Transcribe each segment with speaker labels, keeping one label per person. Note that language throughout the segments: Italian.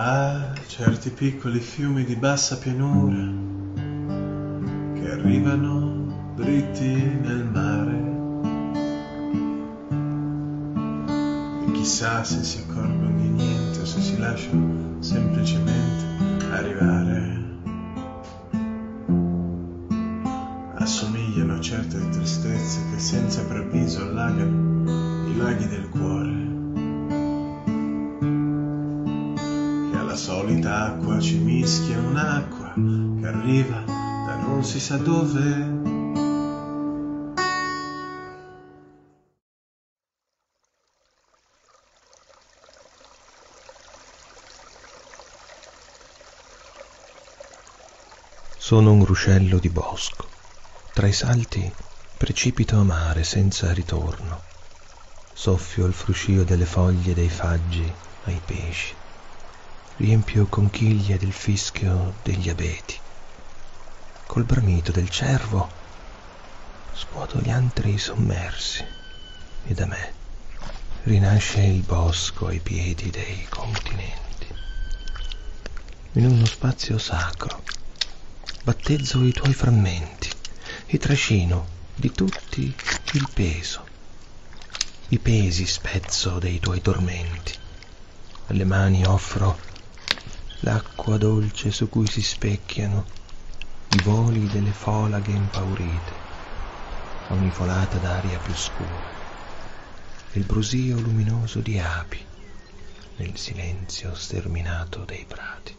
Speaker 1: a certi piccoli fiumi di bassa pianura che arrivano dritti nel mare. E chissà se si accorgono di niente o se si lasciano semplicemente arrivare. Assomigliano a certe tristezze che senza preavviso allagano i laghi del cuore. Solita acqua ci mischia un'acqua che arriva da non si sa dove.
Speaker 2: Sono un ruscello di bosco. Tra i salti precipito a mare senza ritorno. Soffio il fruscio delle foglie dei faggi ai pesci riempio conchiglie del fischio degli abeti. Col bramito del cervo scuoto gli antri sommersi e da me rinasce il bosco ai piedi dei continenti. In uno spazio sacro battezzo i tuoi frammenti e trascino di tutti il peso. I pesi spezzo dei tuoi tormenti. Alle mani offro l'acqua dolce su cui si specchiano i voli delle folaghe impaurite a ogni folata d'aria più scura e il brusio luminoso di api nel silenzio sterminato dei prati.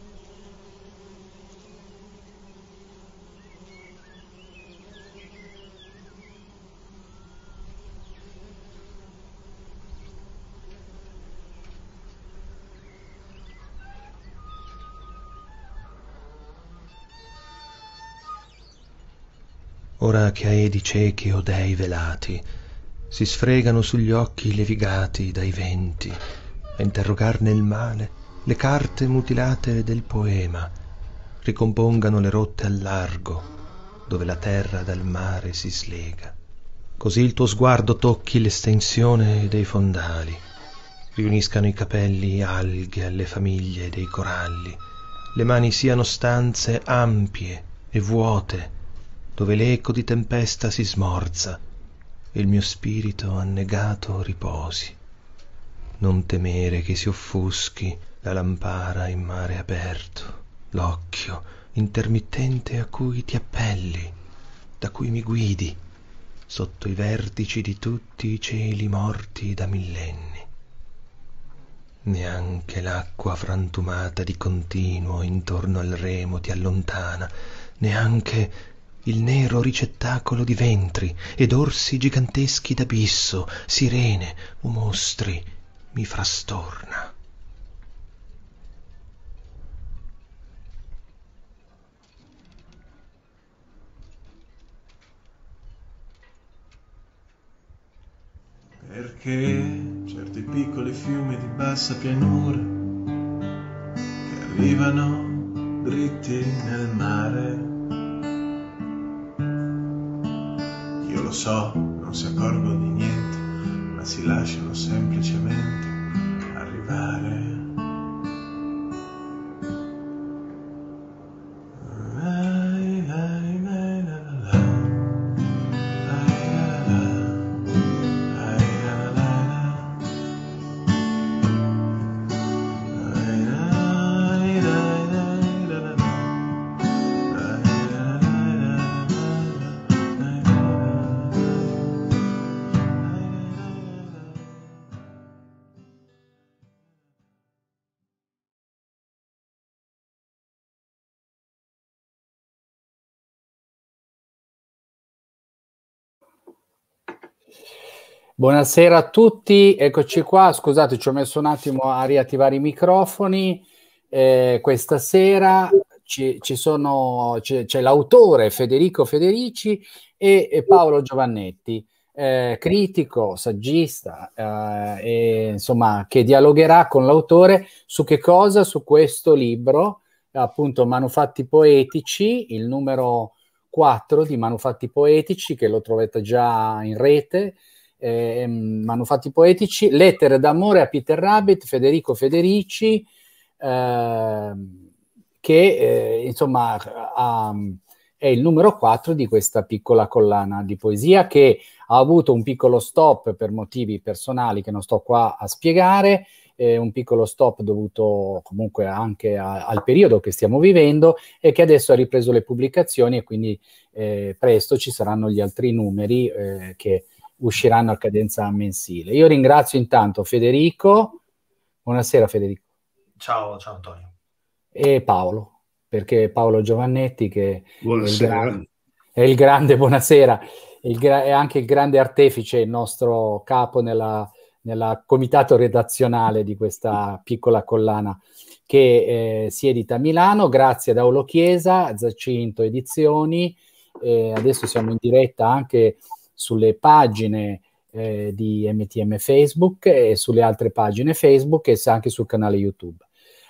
Speaker 2: Ora che aedi ciechi o dei velati si sfregano sugli occhi levigati dai venti a interrogar nel male le carte mutilate del poema ricompongano le rotte al largo dove la terra dal mare si slega. Così il tuo sguardo tocchi l'estensione dei fondali riuniscano i capelli alghe alle famiglie dei coralli. Le mani siano stanze ampie e vuote dove l'eco di tempesta si smorza e il mio spirito annegato riposi. Non temere che si offuschi la lampara in mare aperto l'occhio intermittente a cui ti appelli da cui mi guidi sotto i vertici di tutti i cieli morti da millenni. Neanche l'acqua frantumata di continuo intorno al remo ti allontana neanche il nero ricettacolo di ventri ed orsi giganteschi d'abisso sirene o mostri mi frastorna.
Speaker 1: Perché certi piccoli fiumi di bassa pianura che arrivano dritti nel mare Io lo so, non si accorgono di niente, ma si lasciano semplicemente arrivare.
Speaker 3: Buonasera a tutti, eccoci qua. Scusate, ci ho messo un attimo a riattivare i microfoni. Eh, questa sera ci, ci sono, c'è, c'è, l'autore Federico Federici e, e Paolo Giovannetti, eh, critico, saggista, eh, e, insomma, che dialogherà con l'autore su che cosa? Su questo libro, appunto Manufatti Poetici, il numero 4 di Manufatti Poetici, che lo trovate già in rete eh, Manufatti Poetici, Lettere d'amore a Peter Rabbit, Federico Federici, eh, che eh, insomma ha, è il numero 4 di questa piccola collana di poesia che ha avuto un piccolo stop per motivi personali che non sto qua a spiegare, eh, un piccolo stop dovuto comunque anche a, al periodo che stiamo vivendo e che adesso ha ripreso le pubblicazioni e quindi eh, presto ci saranno gli altri numeri eh, che usciranno a cadenza mensile. Io ringrazio intanto Federico, buonasera Federico.
Speaker 2: Ciao, ciao Antonio.
Speaker 3: E Paolo, perché Paolo Giovannetti che è il, grande, è il grande, buonasera, il gra- è anche il grande artefice, il nostro capo nella nel comitato redazionale di questa piccola collana che eh, si edita a Milano, grazie ad Aulo Chiesa, Zacinto Edizioni, eh, adesso siamo in diretta anche sulle pagine eh, di MTM Facebook e sulle altre pagine Facebook e anche sul canale YouTube.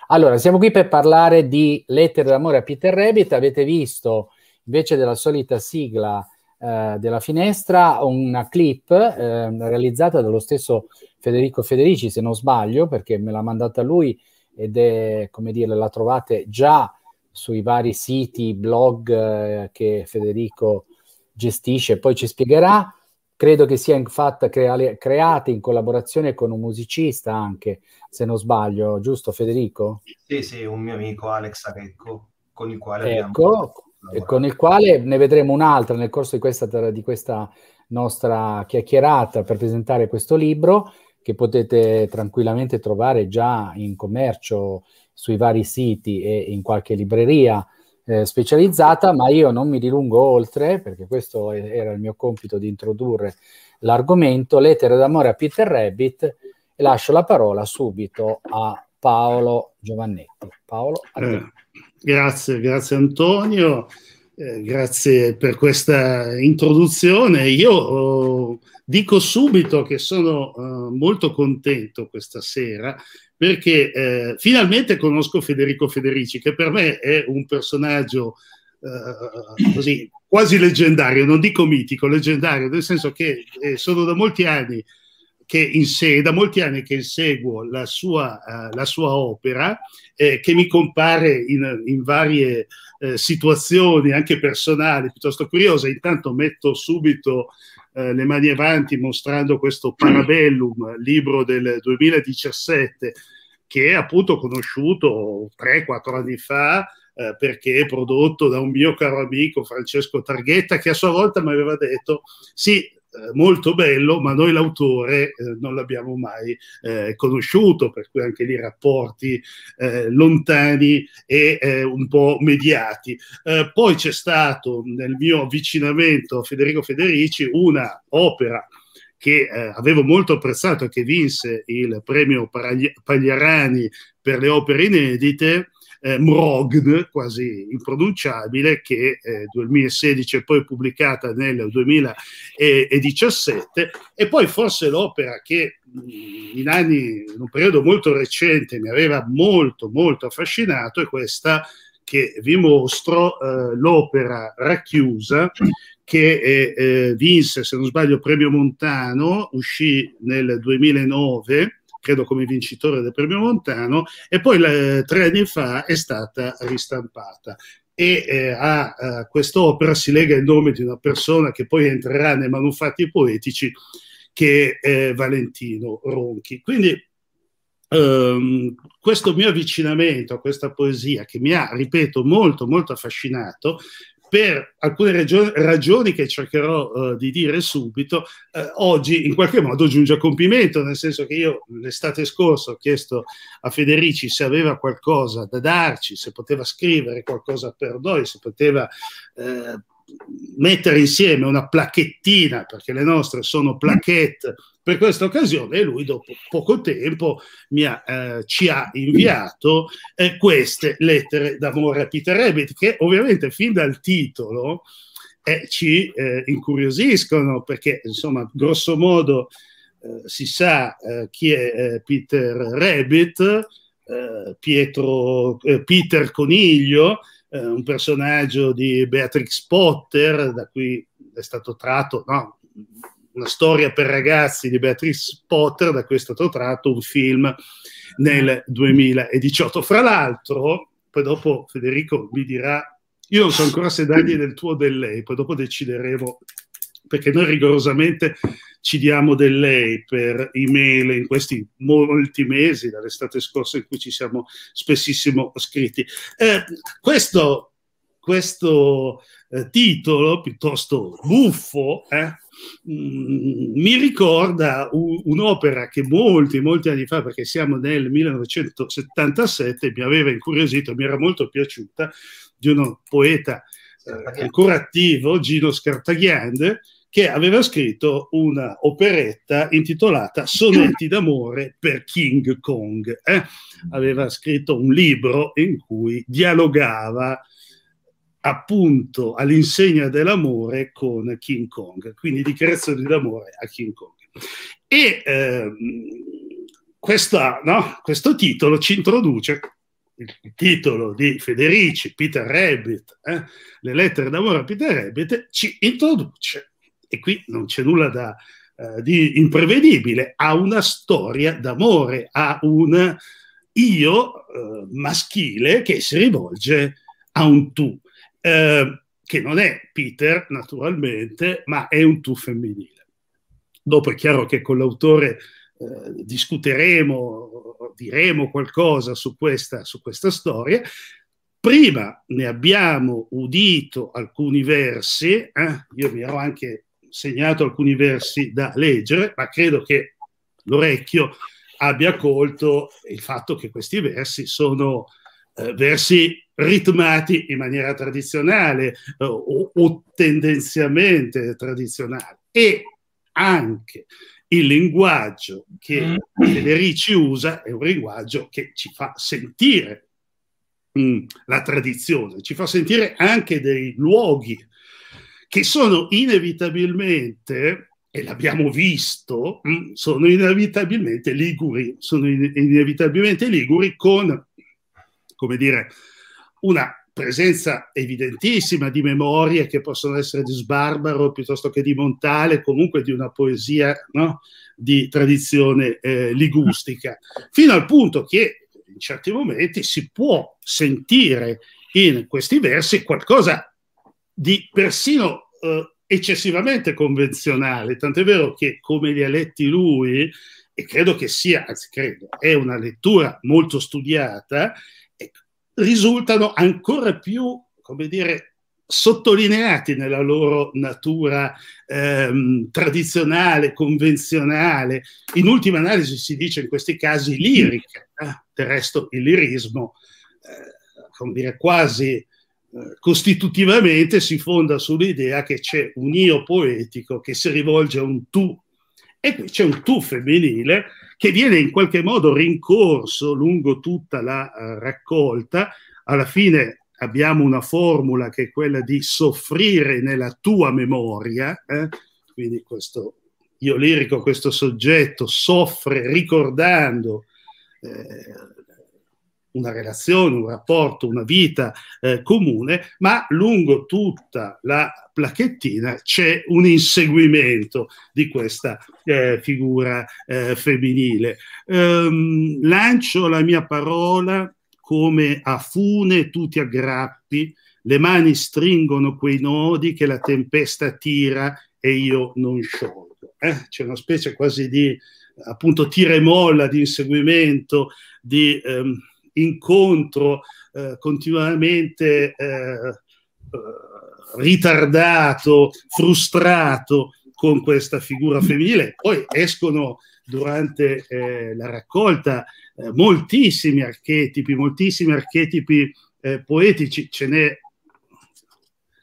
Speaker 3: Allora, siamo qui per parlare di Lettere d'amore a Peter Rabbit, avete visto invece della solita sigla eh, della finestra una clip eh, realizzata dallo stesso Federico Federici, se non sbaglio, perché me l'ha mandata lui ed è, come dire, la trovate già sui vari siti, blog eh, che Federico gestisce, poi ci spiegherà. Credo che sia infatti crea- creata in collaborazione con un musicista anche, se non sbaglio, giusto Federico?
Speaker 2: Sì, sì, un mio amico Alex Arecco, con il quale
Speaker 3: ecco, abbiamo con il quale ne vedremo un'altra nel corso di questa, di questa nostra chiacchierata per presentare questo libro che potete tranquillamente trovare già in commercio sui vari siti e in qualche libreria eh, specializzata, ma io non mi dilungo oltre perché questo era il mio compito di introdurre l'argomento, lettere d'amore a Peter Rabbit e lascio la parola subito a Paolo Giovannetti. Paolo, a
Speaker 4: te. Eh. Grazie, grazie Antonio, eh, grazie per questa introduzione. Io oh, dico subito che sono uh, molto contento questa sera perché eh, finalmente conosco Federico Federici, che per me è un personaggio uh, così quasi leggendario, non dico mitico, leggendario, nel senso che eh, sono da molti anni che inse- da molti anni che inseguo la sua, uh, la sua opera, eh, che mi compare in, in varie eh, situazioni, anche personali, piuttosto curiose. Intanto metto subito eh, le mani avanti mostrando questo Parabellum, libro del 2017, che è appunto conosciuto 3-4 anni fa, eh, perché è prodotto da un mio caro amico Francesco Targhetta che a sua volta mi aveva detto sì, molto bello, ma noi l'autore eh, non l'abbiamo mai eh, conosciuto, per cui anche lì rapporti eh, lontani e eh, un po' mediati. Eh, poi c'è stato nel mio avvicinamento a Federico Federici una opera che avevo molto apprezzato e che vinse il premio Pagliarani per le opere inedite, eh, Mrogn, quasi impronunciabile, che eh, 2016 è poi pubblicata nel 2017, e poi forse l'opera che in anni, in un periodo molto recente mi aveva molto, molto affascinato è questa che vi mostro, eh, l'opera racchiusa che eh, vinse, se non sbaglio, premio Montano, uscì nel 2009 credo come vincitore del premio Montano, e poi le, tre anni fa è stata ristampata. E eh, a, a quest'opera si lega il nome di una persona che poi entrerà nei manufatti poetici, che è Valentino Ronchi. Quindi Um, questo mio avvicinamento a questa poesia che mi ha, ripeto, molto molto affascinato per alcune ragioni, ragioni che cercherò uh, di dire subito, uh, oggi in qualche modo giunge a compimento, nel senso che io l'estate scorsa ho chiesto a Federici se aveva qualcosa da darci, se poteva scrivere qualcosa per noi, se poteva uh, mettere insieme una placchettina, perché le nostre sono placchette per questa occasione e lui dopo poco tempo ha, eh, ci ha inviato eh, queste lettere d'amore a Peter Rabbit che ovviamente fin dal titolo eh, ci eh, incuriosiscono perché insomma grosso modo eh, si sa eh, chi è Peter Rabbit, Pietro, Peter Coniglio, un personaggio di Beatrix Potter da cui è stato tratto no, una storia per ragazzi di Beatrice Potter, da cui è tratto un film nel 2018. Fra l'altro, poi dopo Federico mi dirà, io non so ancora se dargli del tuo o del lei, poi dopo decideremo, perché noi rigorosamente ci diamo del lei per email in questi molti mesi, dall'estate scorsa in cui ci siamo spessissimo scritti. Eh, questo, questo eh, titolo piuttosto buffo eh, mh, mm, mi ricorda un, un'opera che molti, molti anni fa, perché siamo nel 1977, mi aveva incuriosito, mi era molto piaciuta, di un poeta eh, ancora attivo, Gino Scartaghiande, che aveva scritto una operetta intitolata Sonetti d'amore per King Kong. Eh? Aveva scritto un libro in cui dialogava appunto all'insegna dell'amore con King Kong, quindi dichiarazioni d'amore a King Kong. E ehm, questa, no, questo titolo ci introduce il titolo di Federici, Peter Rabbit, eh, le lettere d'amore a Peter Rabbit, ci introduce, e qui non c'è nulla da, eh, di imprevedibile, a una storia d'amore, a un io eh, maschile che si rivolge a un tu. Eh, che non è Peter naturalmente, ma è un tu femminile. Dopo è chiaro che con l'autore eh, discuteremo, diremo qualcosa su questa, su questa storia. Prima ne abbiamo udito alcuni versi, eh? io mi ero anche segnato alcuni versi da leggere, ma credo che l'orecchio abbia colto il fatto che questi versi sono eh, versi ritmati in maniera tradizionale eh, o, o, tendenzialmente tradizionale. E anche il linguaggio che Federici usa è un linguaggio che ci fa sentire mh, mm, la tradizione, ci fa sentire anche dei luoghi che sono inevitabilmente e l'abbiamo visto, mh, mm, sono inevitabilmente liguri, sono in, inevitabilmente liguri con come dire, una presenza evidentissima di memorie che possono essere di Sbarbaro piuttosto che di Montale, comunque di una poesia no? di tradizione eh, ligustica, fino al punto che in certi momenti si può sentire in questi versi qualcosa di persino eh, eccessivamente convenzionale, tant'è vero che come li ha letti lui, e credo che sia, anzi credo, è una lettura molto studiata, risultano ancora più, come dire, sottolineati nella loro natura ehm, tradizionale, convenzionale. In ultima analisi si dice in questi casi lirica, eh? del resto il lirismo, eh, come dire, quasi eh, costitutivamente si fonda sull'idea che c'è un io poetico che si rivolge a un tu e qui c'è un tu femminile che viene in qualche modo rincorso lungo tutta la uh, raccolta. Alla fine abbiamo una formula che è quella di soffrire nella tua memoria, eh? quindi questo io lirico, questo soggetto soffre ricordando eh, una relazione, un rapporto, una vita eh, comune, ma lungo tutta la placchettina c'è un inseguimento di questa eh, figura eh, femminile. Um, lancio la mia parola come a fune tu ti aggrappi, le mani stringono quei nodi che la tempesta tira e io non sciolgo. Eh? C'è una specie quasi di appunto tira e molla, di inseguimento, di... Um, incontro eh, continuamente eh, eh, ritardato, frustrato con questa figura femminile. Poi escono durante eh, la raccolta eh, moltissimi archetipi, moltissimi archetipi eh, poetici, ce n'è,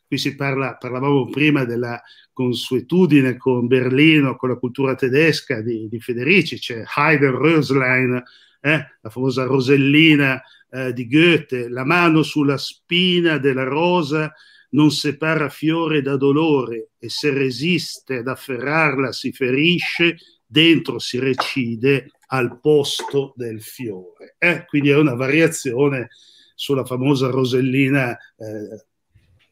Speaker 4: qui si parla, parlavamo prima della consuetudine con Berlino, con la cultura tedesca di, di Federici, c'è Heider Röslein, eh, la famosa Rosellina eh, di Goethe, la mano sulla spina della rosa non separa fiore da dolore e se resiste ad afferrarla si ferisce, dentro si recide al posto del fiore. Eh? Quindi è una variazione sulla famosa Rosellina eh,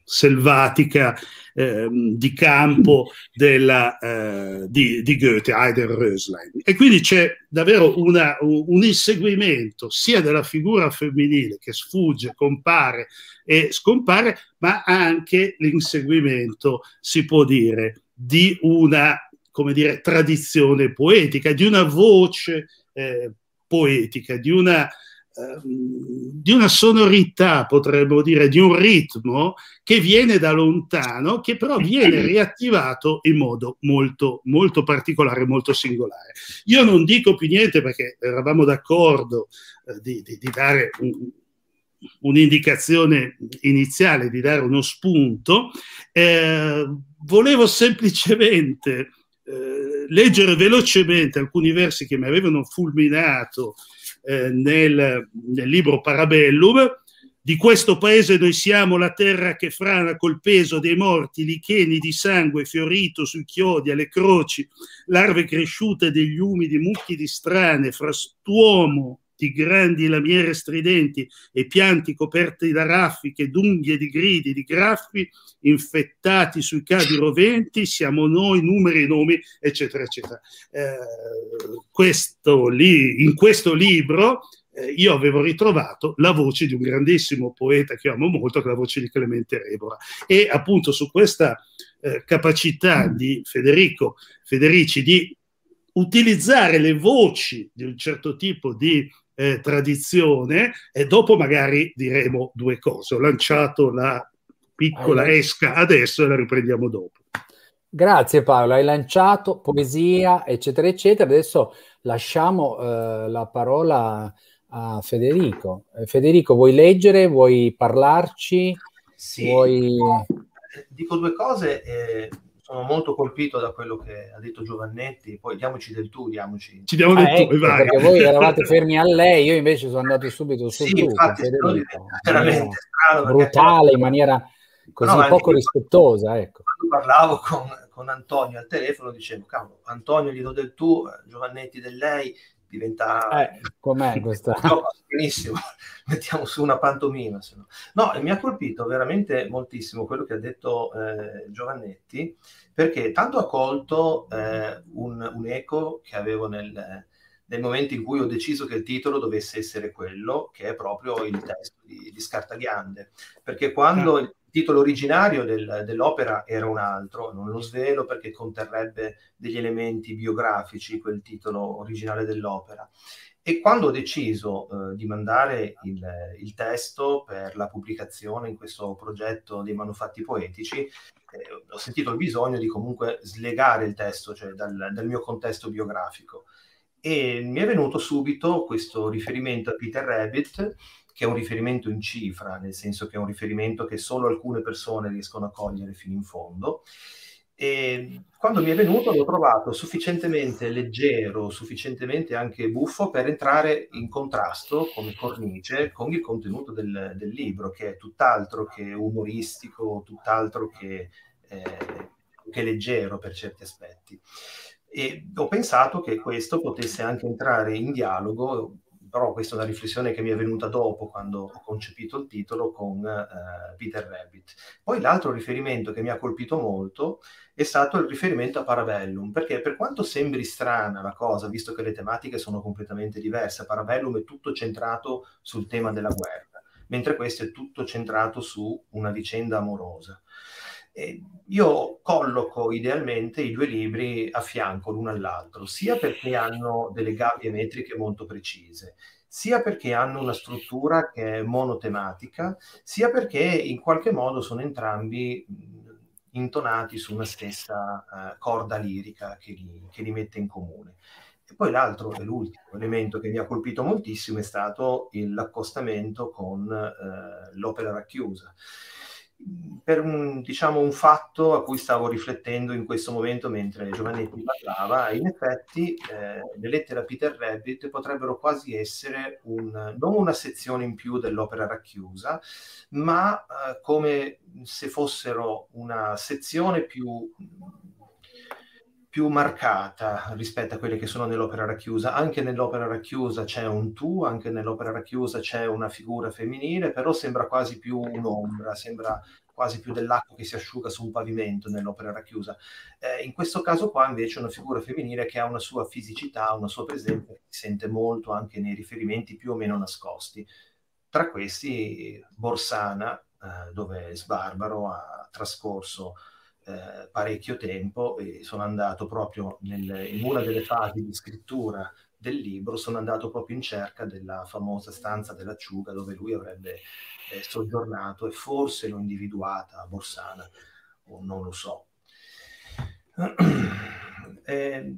Speaker 4: selvatica eh, di campo della, eh, di, di, Goethe, Heider Röslein. E quindi c'è davvero una, un inseguimento sia della figura femminile che sfugge, compare e scompare, ma anche l'inseguimento, si può dire, di una come dire, tradizione poetica, di una voce eh, poetica, di una di una sonorità, potremmo dire, di un ritmo che viene da lontano, che però viene riattivato in modo molto, molto particolare, molto singolare. Io non dico più niente perché eravamo d'accordo eh, di, di, di, dare un, un'indicazione iniziale, di dare uno spunto. Eh, volevo semplicemente eh, leggere velocemente alcuni versi che mi avevano fulminato eh, nel, nel libro Parabellum. Di questo paese noi siamo la terra che frana col peso dei morti, licheni di sangue fiorito sui chiodi, alle croci, larve cresciute degli umidi mucchi di strane, frastuomo di grandi lamiere stridenti e pianti coperti da raffiche, d'unghie, di gridi, di graffi, infettati sui cavi roventi, siamo noi, numeri nomi, eccetera, eccetera. Eh, questo lì, in questo libro eh, io avevo ritrovato la voce di un grandissimo poeta che amo molto, che è la voce di Clemente Rebora. E appunto su questa eh, capacità di Federico Federici di utilizzare le voci di un certo tipo di eh, tradizione e dopo magari diremo due cose. Ho lanciato la piccola esca adesso e la riprendiamo dopo.
Speaker 3: Grazie Paolo, hai lanciato poesia, eccetera, eccetera. Adesso lasciamo eh, la parola a Federico. Eh, Federico, vuoi leggere? Vuoi parlarci?
Speaker 2: Sì.
Speaker 3: Vuoi...
Speaker 2: Dico due cose. Eh, sono molto colpito da quello che ha detto Giovannetti, poi diamoci del tu, diamoci.
Speaker 4: Ci diamo del ah, tu, ecco,
Speaker 3: vai. Perché voi eravate fermi a lei, io invece sono andato subito sul sì, tu. Infatti, veramente strano. Brutale, in maniera così no, poco rispettosa. Ecco.
Speaker 2: Quando parlavo con, con, Antonio al telefono dicevo, cavolo, Antonio gli do del tu, Giovannetti del lei, diventa...
Speaker 3: Eh, com'è questa?
Speaker 2: No, benissimo, mettiamo su una pantomima. No. no, mi ha colpito veramente moltissimo quello che ha detto eh, Giovannetti, perché tanto ha colto eh, un, un, eco che avevo nel, nel, momento in cui ho deciso che il titolo dovesse essere quello, che è proprio il testo di, di Scartagliande. Perché quando... Ah titolo originario del, dell'opera era un altro, non lo svelo perché conterrebbe degli elementi biografici, quel titolo originale dell'opera. E quando ho deciso eh, di mandare il, il, testo per la pubblicazione in questo progetto dei manufatti poetici, eh, ho sentito il bisogno di comunque slegare il testo, cioè dal, dal mio contesto biografico. E mi è venuto subito questo riferimento a Peter Rabbit, che è un riferimento in cifra, nel senso che è un riferimento che solo alcune persone riescono a cogliere fino in fondo. E quando mi è venuto l'ho trovato sufficientemente leggero, sufficientemente anche buffo per entrare in contrasto come cornice con il contenuto del, del libro, che è tutt'altro che umoristico, tutt'altro che, eh, che leggero per certi aspetti. E ho pensato che questo potesse anche entrare in dialogo però questa è una riflessione che mi è venuta dopo quando ho concepito il titolo con eh, Peter Rabbit. Poi l'altro riferimento che mi ha colpito molto è stato il riferimento a Parabellum, perché per quanto sembri strana la cosa, visto che le tematiche sono completamente diverse, Parabellum è tutto centrato sul tema della guerra, mentre questo è tutto centrato su una vicenda amorosa. E io colloco idealmente i due libri a fianco l'uno all'altro, sia perché hanno delle gabbie metriche molto precise, sia perché hanno una struttura che è monotematica, sia perché in qualche modo sono entrambi intonati su una stessa uh, corda lirica che li, che li, mette in comune. E poi l'altro e l'ultimo elemento che mi ha colpito moltissimo è stato l'accostamento con uh, l'opera racchiusa per un, diciamo, un fatto a cui stavo riflettendo in questo momento mentre Giovannetti parlava, in effetti eh, le lettere a Peter Rabbit potrebbero quasi essere un, non una sezione in più dell'opera racchiusa, ma eh, come se fossero una sezione più più marcata rispetto a quelle che sono nell'opera racchiusa. Anche nell'opera racchiusa c'è un tu, anche nell'opera racchiusa c'è una figura femminile, però sembra quasi più un'ombra, sembra quasi più dell'acqua che si asciuga su un pavimento nell'opera racchiusa. Eh, in questo caso qua invece è una figura femminile che ha una sua fisicità, una sua presenza, che si sente molto anche nei riferimenti più o meno nascosti. Tra questi Borsana, eh, dove Sbarbaro ha trascorso eh, parecchio tempo e sono andato proprio nel, in una delle fasi di scrittura del libro, sono andato proprio in cerca della famosa stanza dell'acciuga dove lui avrebbe eh, soggiornato e forse l'ho individuata a Borsana, o non lo so. Eh,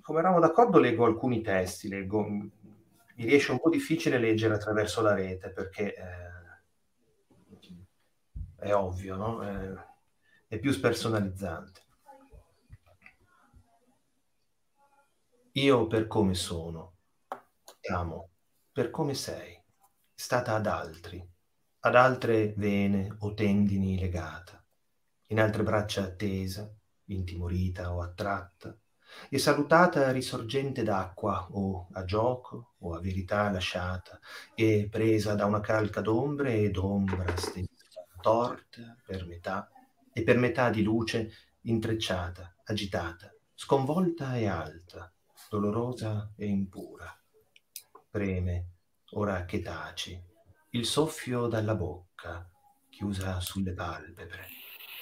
Speaker 2: come eravamo d'accordo, leggo alcuni testi, leggo, mi riesce un po' difficile leggere attraverso la rete perché eh, è ovvio, no? Eh, è più spersonalizzante. Io per come sono, amo, per come sei, stata ad altri, ad altre vene o tendini legata, in altre braccia attesa, intimorita o attratta, e salutata risorgente d'acqua o a gioco o a verità lasciata, e presa da una calca d'ombre ed ombra stessa, torta per metà, e per metà di luce intrecciata, agitata, sconvolta e alta, dolorosa e impura. Preme, ora che taci, il soffio dalla bocca, chiusa sulle palpebre,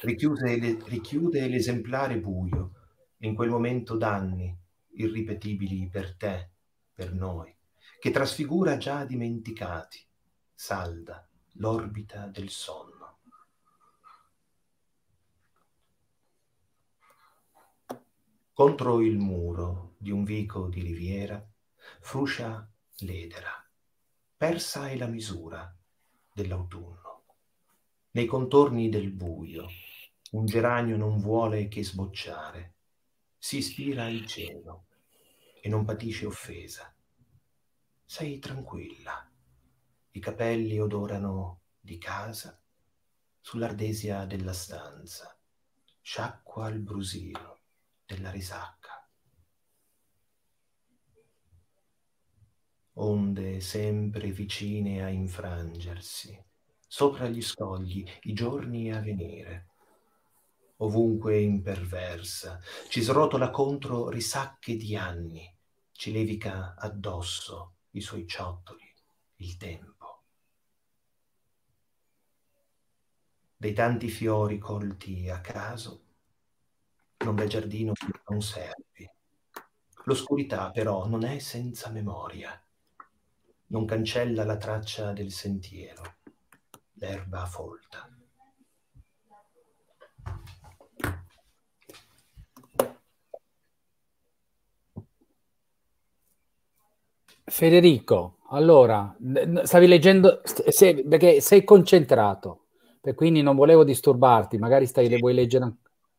Speaker 2: richiude, richiude l'esemplare buio, in quel momento d'anni, irripetibili per te, per noi, che trasfigura già dimenticati, salda l'orbita del sonno. Contro il muro di un vico di riviera fruscia l'edera persa è la misura dell'autunno. Nei contorni del buio un geranio non vuole che sbocciare, si ispira al cielo e non patisce offesa. Sei tranquilla, i capelli odorano di casa sull'ardesia della stanza, sciacqua il brusio della risacca. onde sempre vicine a infrangersi, sopra gli scogli i giorni a venire. Ovunque imperversa, ci srotola contro risacche di anni, ci levica addosso i suoi ciottoli, il tempo. Dei tanti fiori colti a caso, non bel giardino non servi. L'oscurità però non è senza memoria non cancella la traccia del sentiero, l'erba folta.
Speaker 3: Federico, allora, stavi leggendo, se, perché sei concentrato, e quindi non volevo disturbarti, magari stai, le vuoi leggere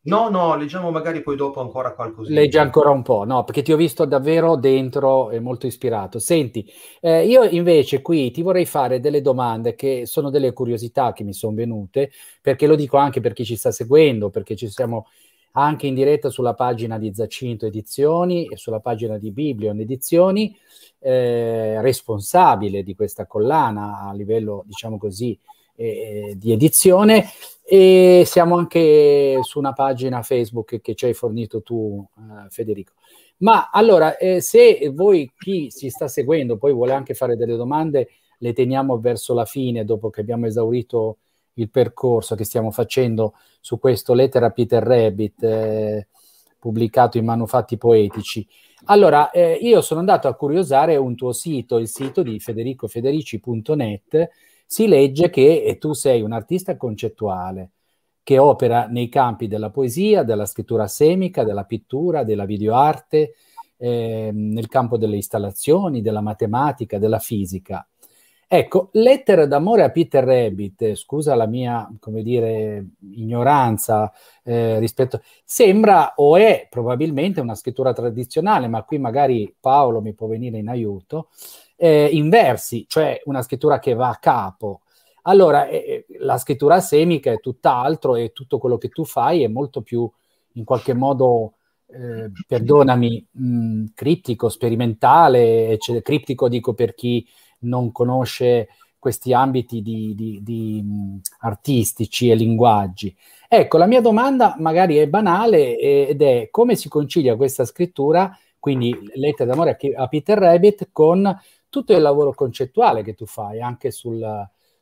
Speaker 2: No, no, leggiamo magari poi dopo ancora qualcosina.
Speaker 3: Leggi ancora un po', no, perché ti ho visto davvero dentro e molto ispirato. Senti, eh, io invece qui ti vorrei fare delle domande che sono delle curiosità che mi sono venute, perché lo dico anche per chi ci sta seguendo, perché ci siamo anche in diretta sulla pagina di Zacinto Edizioni e sulla pagina di Biblion Edizioni, eh, responsabile di questa collana a livello, diciamo così, eh, di edizione e siamo anche su una pagina Facebook che ci hai fornito tu, uh, Federico. Ma allora, eh, se voi chi ci sta seguendo poi vuole anche fare delle domande, le teniamo verso la fine, dopo che abbiamo esaurito il percorso che stiamo facendo su questo Lettera Peter Rabbit, eh, pubblicato in Manufatti Poetici. Allora, eh, io sono andato a curiosare un tuo sito, il sito di federicofederici.net, si legge che tu sei un artista concettuale che opera nei campi della poesia, della scrittura semica, della pittura, della videoarte, eh, nel campo delle installazioni, della matematica, della fisica. Ecco, Lettera d'amore a Peter Rabbit, scusa la mia, come dire, ignoranza eh, rispetto, sembra o è probabilmente una scrittura tradizionale, ma qui magari Paolo mi può venire in aiuto, eh, in versi, cioè una scrittura che va a capo. Allora, eh, eh, la scrittura semica è tutt'altro e tutto quello che tu fai è molto più, in qualche modo, eh, perdonami, mh, criptico, sperimentale, eccetera. criptico dico per chi non conosce questi ambiti di, di, di mh, artistici e linguaggi. Ecco, la mia domanda magari è banale ed è come si concilia questa scrittura, quindi Lettere d'amore a Peter Rabbit, con tutto il lavoro concettuale che tu fai anche sul,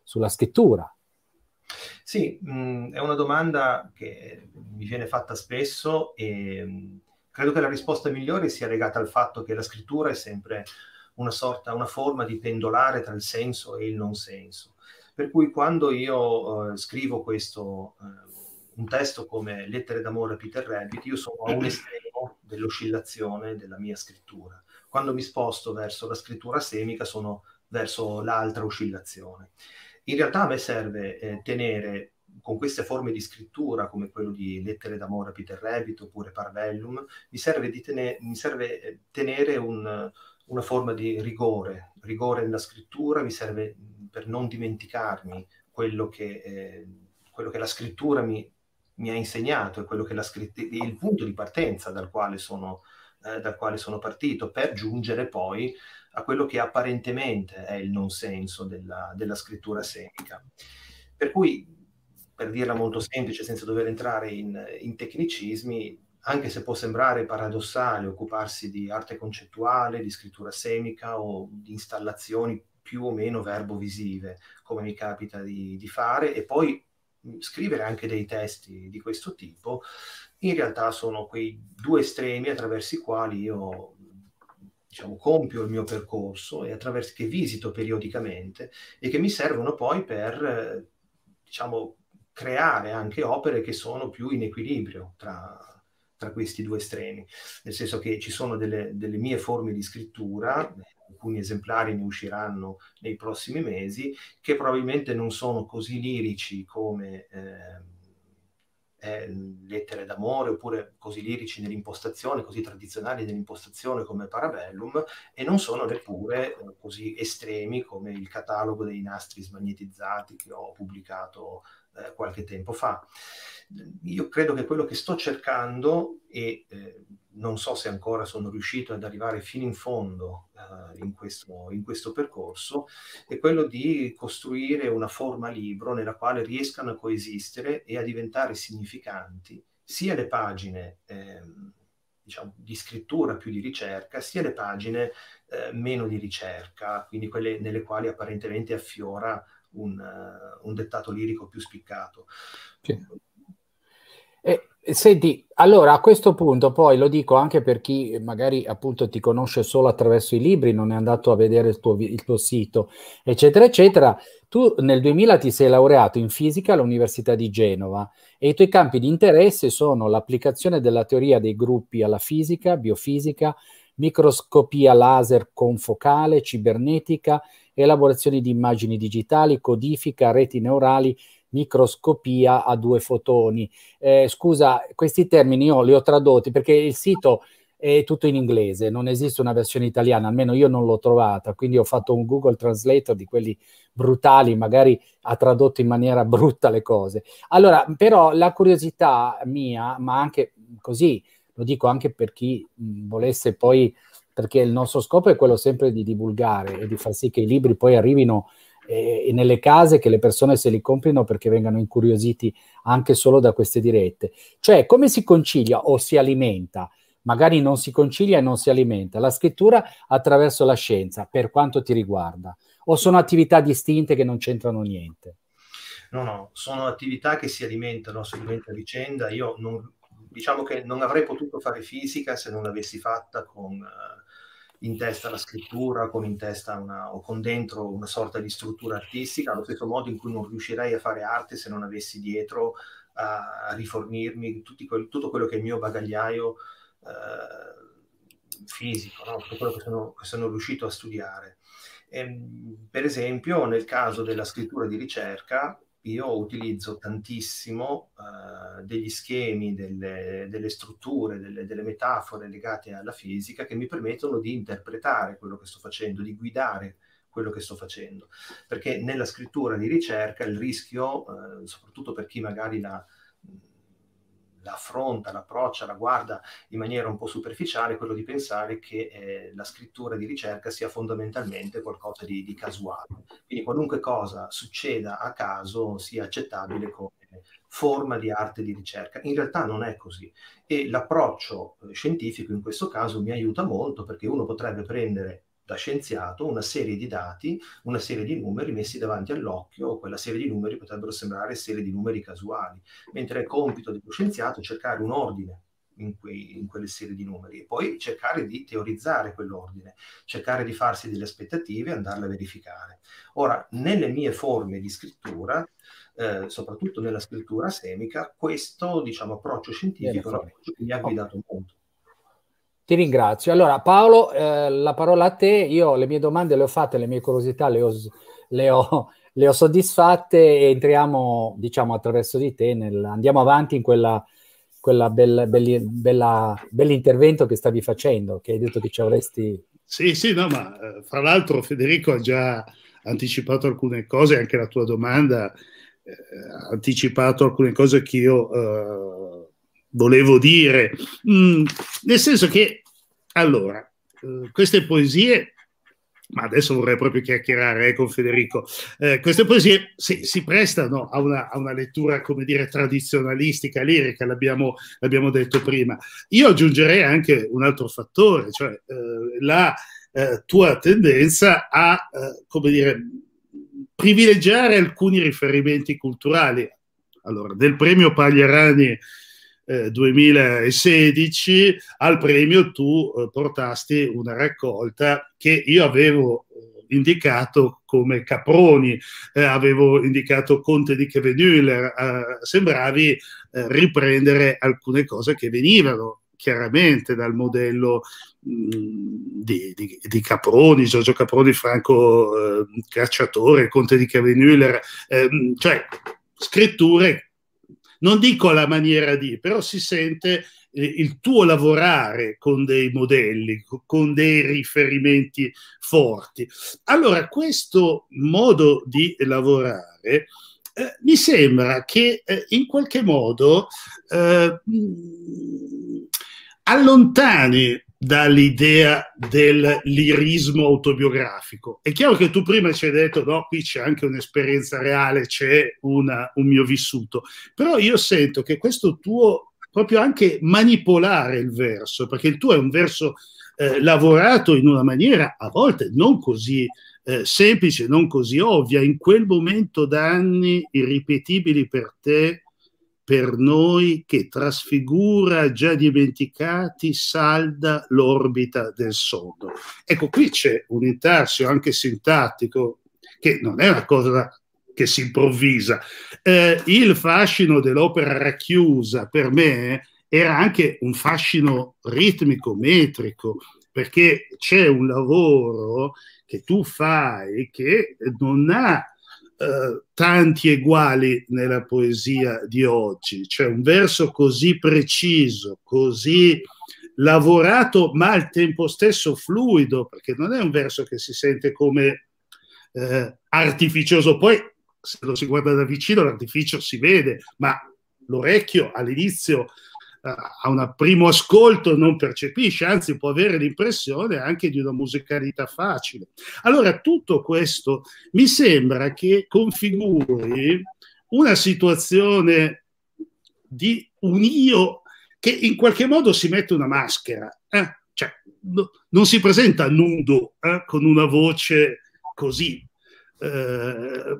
Speaker 3: sulla scrittura?
Speaker 2: Sì, mh, è una domanda che mi viene fatta spesso e mh, credo che la risposta migliore sia legata al fatto che la scrittura è sempre una sorta, una forma di pendolare tra il senso e il non senso. Per cui quando io uh, scrivo questo, uh, un testo come Lettere d'amore a Peter Rabbit, io sono a un estremo dell'oscillazione della mia scrittura. Quando mi sposto verso la scrittura semica sono verso l'altra oscillazione. In realtà a me serve eh, tenere con queste forme di scrittura, come quello di Lettere d'amore a Peter Rabbit oppure Parvellum, mi serve, tenere, mi serve eh, tenere un, una forma di rigore, rigore nella scrittura, mi serve per non dimenticarmi quello che, eh, quello che la scrittura mi, mi, ha insegnato e quello che la scritt- il punto di partenza dal quale, sono, eh, dal quale sono partito, per giungere poi a quello che apparentemente è il non senso della, della scrittura semica. Per cui, per dirla molto semplice, senza dover entrare in, in tecnicismi, anche se può sembrare paradossale occuparsi di arte concettuale, di scrittura semica o di installazioni più o meno verbo-visive, come mi capita di, di fare, e poi scrivere anche dei testi di questo tipo, in realtà sono quei due estremi attraverso i quali io diciamo, compio il mio percorso e attraverso che visito periodicamente e che mi servono poi per diciamo, creare anche opere che sono più in equilibrio tra, tra questi due estremi, nel senso che ci sono delle, delle mie forme di scrittura, alcuni esemplari ne usciranno nei prossimi mesi, che probabilmente non sono così lirici come eh, eh, lettere d'amore, oppure così lirici nell'impostazione, così tradizionali nell'impostazione come Parabellum, e non sono neppure eh, così estremi come il catalogo dei nastri smagnetizzati che ho pubblicato eh, qualche tempo fa. Io credo che quello che sto cercando, e eh, non so se ancora sono riuscito ad arrivare fino in fondo eh, in, questo, in, questo, percorso, è quello di costruire una forma libro nella quale riescano a coesistere e a diventare significanti sia le pagine ehm, diciamo, di scrittura più di ricerca, sia le pagine eh, meno di ricerca, quindi quelle nelle quali apparentemente affiora un, uh, un dettato lirico più spiccato.
Speaker 3: Sì. E, senti, allora a questo punto poi lo dico anche per chi magari appunto ti conosce solo attraverso i libri, non è andato a vedere il tuo, il tuo sito, eccetera, eccetera. Tu nel 2000 ti sei laureato in fisica all'Università di Genova e i tuoi campi di interesse sono l'applicazione della teoria dei gruppi alla fisica, biofisica, microscopia laser confocale, cibernetica, elaborazione di immagini digitali, codifica, reti neurali, microscopia a due fotoni. Eh, scusa, questi termini io li ho tradotti perché il sito è tutto in inglese, non esiste una versione italiana, almeno io non l'ho trovata, quindi ho fatto un Google Translator di quelli brutali, magari ha tradotto in maniera brutta le cose. Allora, però la curiosità mia, ma anche così, lo dico anche per chi volesse poi perché il nostro scopo è quello sempre di divulgare e di far sì che i libri poi arrivino eh, nelle case, che le persone se li comprino perché vengano incuriositi anche solo da queste dirette. Cioè, come si concilia o si alimenta? Magari non si concilia e non si alimenta la scrittura attraverso la scienza, per quanto ti riguarda, o sono attività distinte che non c'entrano niente?
Speaker 2: No, no, sono attività che si alimentano assolutamente a vicenda. Io non, diciamo che non avrei potuto fare fisica se non l'avessi fatta con, uh, in testa la scrittura, con in testa una, o con dentro una sorta di struttura artistica, allo stesso modo in cui non riuscirei a fare arte se non avessi dietro a, rifornirmi quel, tutto quello che è il mio bagagliaio eh, fisico, no? tutto quello che sono, che sono, riuscito a studiare. E, ehm, per esempio, nel caso della scrittura di ricerca, io utilizzo tantissimo uh, degli schemi, delle, delle strutture, delle, delle, metafore legate alla fisica che mi permettono di interpretare quello che sto facendo, di guidare quello che sto facendo. Perché nella scrittura di ricerca il rischio, uh, soprattutto per chi magari la, la affronta, l'approccia, la guarda in maniera un po' superficiale, quello di pensare che eh, la scrittura di ricerca sia fondamentalmente qualcosa di, di, casuale. Quindi qualunque cosa succeda a caso sia accettabile come forma di arte di ricerca. In realtà non è così e l'approccio eh, scientifico in questo caso mi aiuta molto perché uno potrebbe prendere da scienziato una serie di dati, una serie di numeri messi davanti all'occhio, quella serie di numeri potrebbero sembrare serie di numeri casuali, mentre è compito dello scienziato cercare un ordine in, quei, in, quelle serie di numeri e poi cercare di teorizzare quell'ordine, cercare di farsi delle aspettative e andarle a verificare. Ora, nelle mie forme di scrittura, eh, soprattutto nella scrittura semica, questo diciamo, approccio scientifico Bene, mi ha guidato molto.
Speaker 3: Ti ringrazio. Allora, Paolo, eh, la parola a te. Io le mie domande le ho fatte, le mie curiosità le ho, le ho, le ho soddisfatte e entriamo, diciamo, attraverso di te, nel, andiamo avanti in quella, quella bella, belli, bella, bell'intervento che stavi facendo, che hai detto che ci avresti...
Speaker 4: Sì, sì, no, ma eh, fra l'altro Federico ha già anticipato alcune cose, anche la tua domanda eh, ha anticipato alcune cose che io eh, volevo dire, mm, nel senso che, allora, eh, queste poesie, ma adesso vorrei proprio chiacchierare eh, con Federico, eh, queste poesie sì, si prestano a una, a una, lettura, come dire, tradizionalistica, lirica, l'abbiamo, l'abbiamo, detto prima. Io aggiungerei anche un altro fattore, cioè eh, la eh, tua tendenza a, come dire, privilegiare alcuni riferimenti culturali. Allora, del premio Pagliarani 2016 eh, al premio tu eh, portasti una raccolta che io avevo eh, indicato come Caproni, eh, avevo indicato Conte di Kevenüller, eh, sembravi eh, riprendere alcune cose che venivano chiaramente dal modello mh, mm, di, di, di, Caproni, Giorgio Caproni, Franco Cacciatore, Conte di Kevenüller, eh, cioè scritture non dico alla maniera di, però si sente eh, il tuo lavorare con dei modelli, con dei riferimenti forti. Allora, questo modo di lavorare eh, mi sembra che eh, in qualche modo eh, allontani dall'idea del lirismo autobiografico. È chiaro che tu prima ci hai detto, no, qui c'è anche un'esperienza reale, c'è una, un mio vissuto, però io sento che questo tuo, proprio anche manipolare il verso, perché il tuo è un verso eh, lavorato in una maniera a volte non così eh, semplice, non così ovvia, in quel momento d'anni irripetibili per te, per noi che trasfigura già dimenticati, salda l'orbita del sonno. Ecco, qui c'è un intarsio anche sintattico che non è una cosa che si improvvisa. Eh, il fascino dell'opera racchiusa per me era anche un fascino ritmico, metrico, perché c'è un lavoro che tu fai che non ha eh, tanti eguali nella poesia di oggi, cioè un verso così preciso, così lavorato, ma al tempo stesso fluido, perché non è un verso che si sente come eh, artificioso. Poi, se lo si guarda da vicino, l'artificio si vede, ma l'orecchio all'inizio a un primo ascolto non percepisce, anzi può avere l'impressione anche di una musicalità facile. Allora tutto questo mi sembra che configuri una situazione di un io che in qualche modo si mette una maschera, eh? cioè, no, non si presenta nudo eh? con una voce così eh,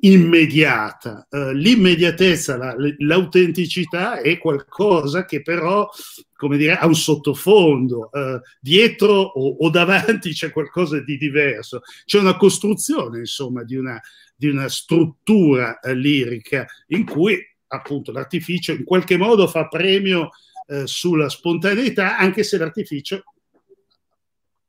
Speaker 4: immediata. Uh, l'immediatezza, la, l'autenticità è qualcosa che però, come dire, ha un sottofondo. Uh, dietro o, o, davanti c'è qualcosa di diverso. C'è una costruzione, insomma, di una, di una struttura uh, lirica in cui appunto l'artificio in qualche modo fa premio sulla spontaneità, anche se l'artificio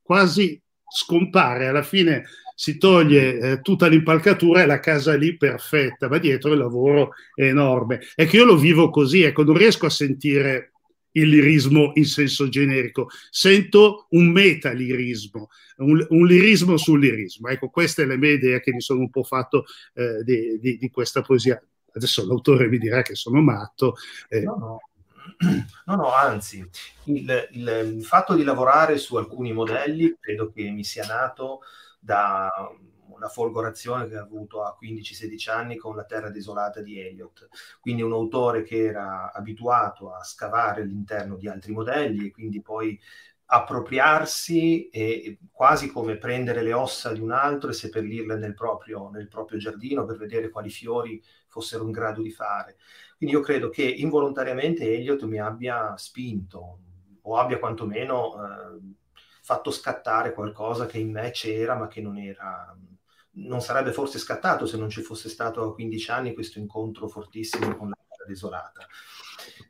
Speaker 4: quasi scompare alla fine si toglie eh, tutta l'impalcatura e la casa lì perfetta, ma dietro il lavoro è enorme. È che io lo vivo così, ecco, non riesco a sentire il lirismo in senso generico, sento un metalirismo, un, un lirismo sul lirismo. Ecco, queste è le mie idee che mi sono un po' fatto eh, di, di, di, questa poesia. adesso l'autore mi dirà che sono matto.
Speaker 2: Eh. No, no. No, no, anzi, il, il, il, fatto di lavorare su alcuni modelli credo che mi sia nato da una folgorazione che ha avuto a 15-16 anni con La terra desolata di Eliot. Quindi un autore che era abituato a scavare all'interno di altri modelli e quindi poi appropriarsi e quasi come prendere le ossa di un altro e seppellirle nel proprio, nel proprio giardino per vedere quali fiori fossero in grado di fare. Quindi io credo che involontariamente Eliot mi abbia spinto o abbia quantomeno eh, fatto scattare qualcosa che in me c'era ma che non era non sarebbe forse scattato se non ci fosse stato a 15 anni questo incontro fortissimo con la terra desolata.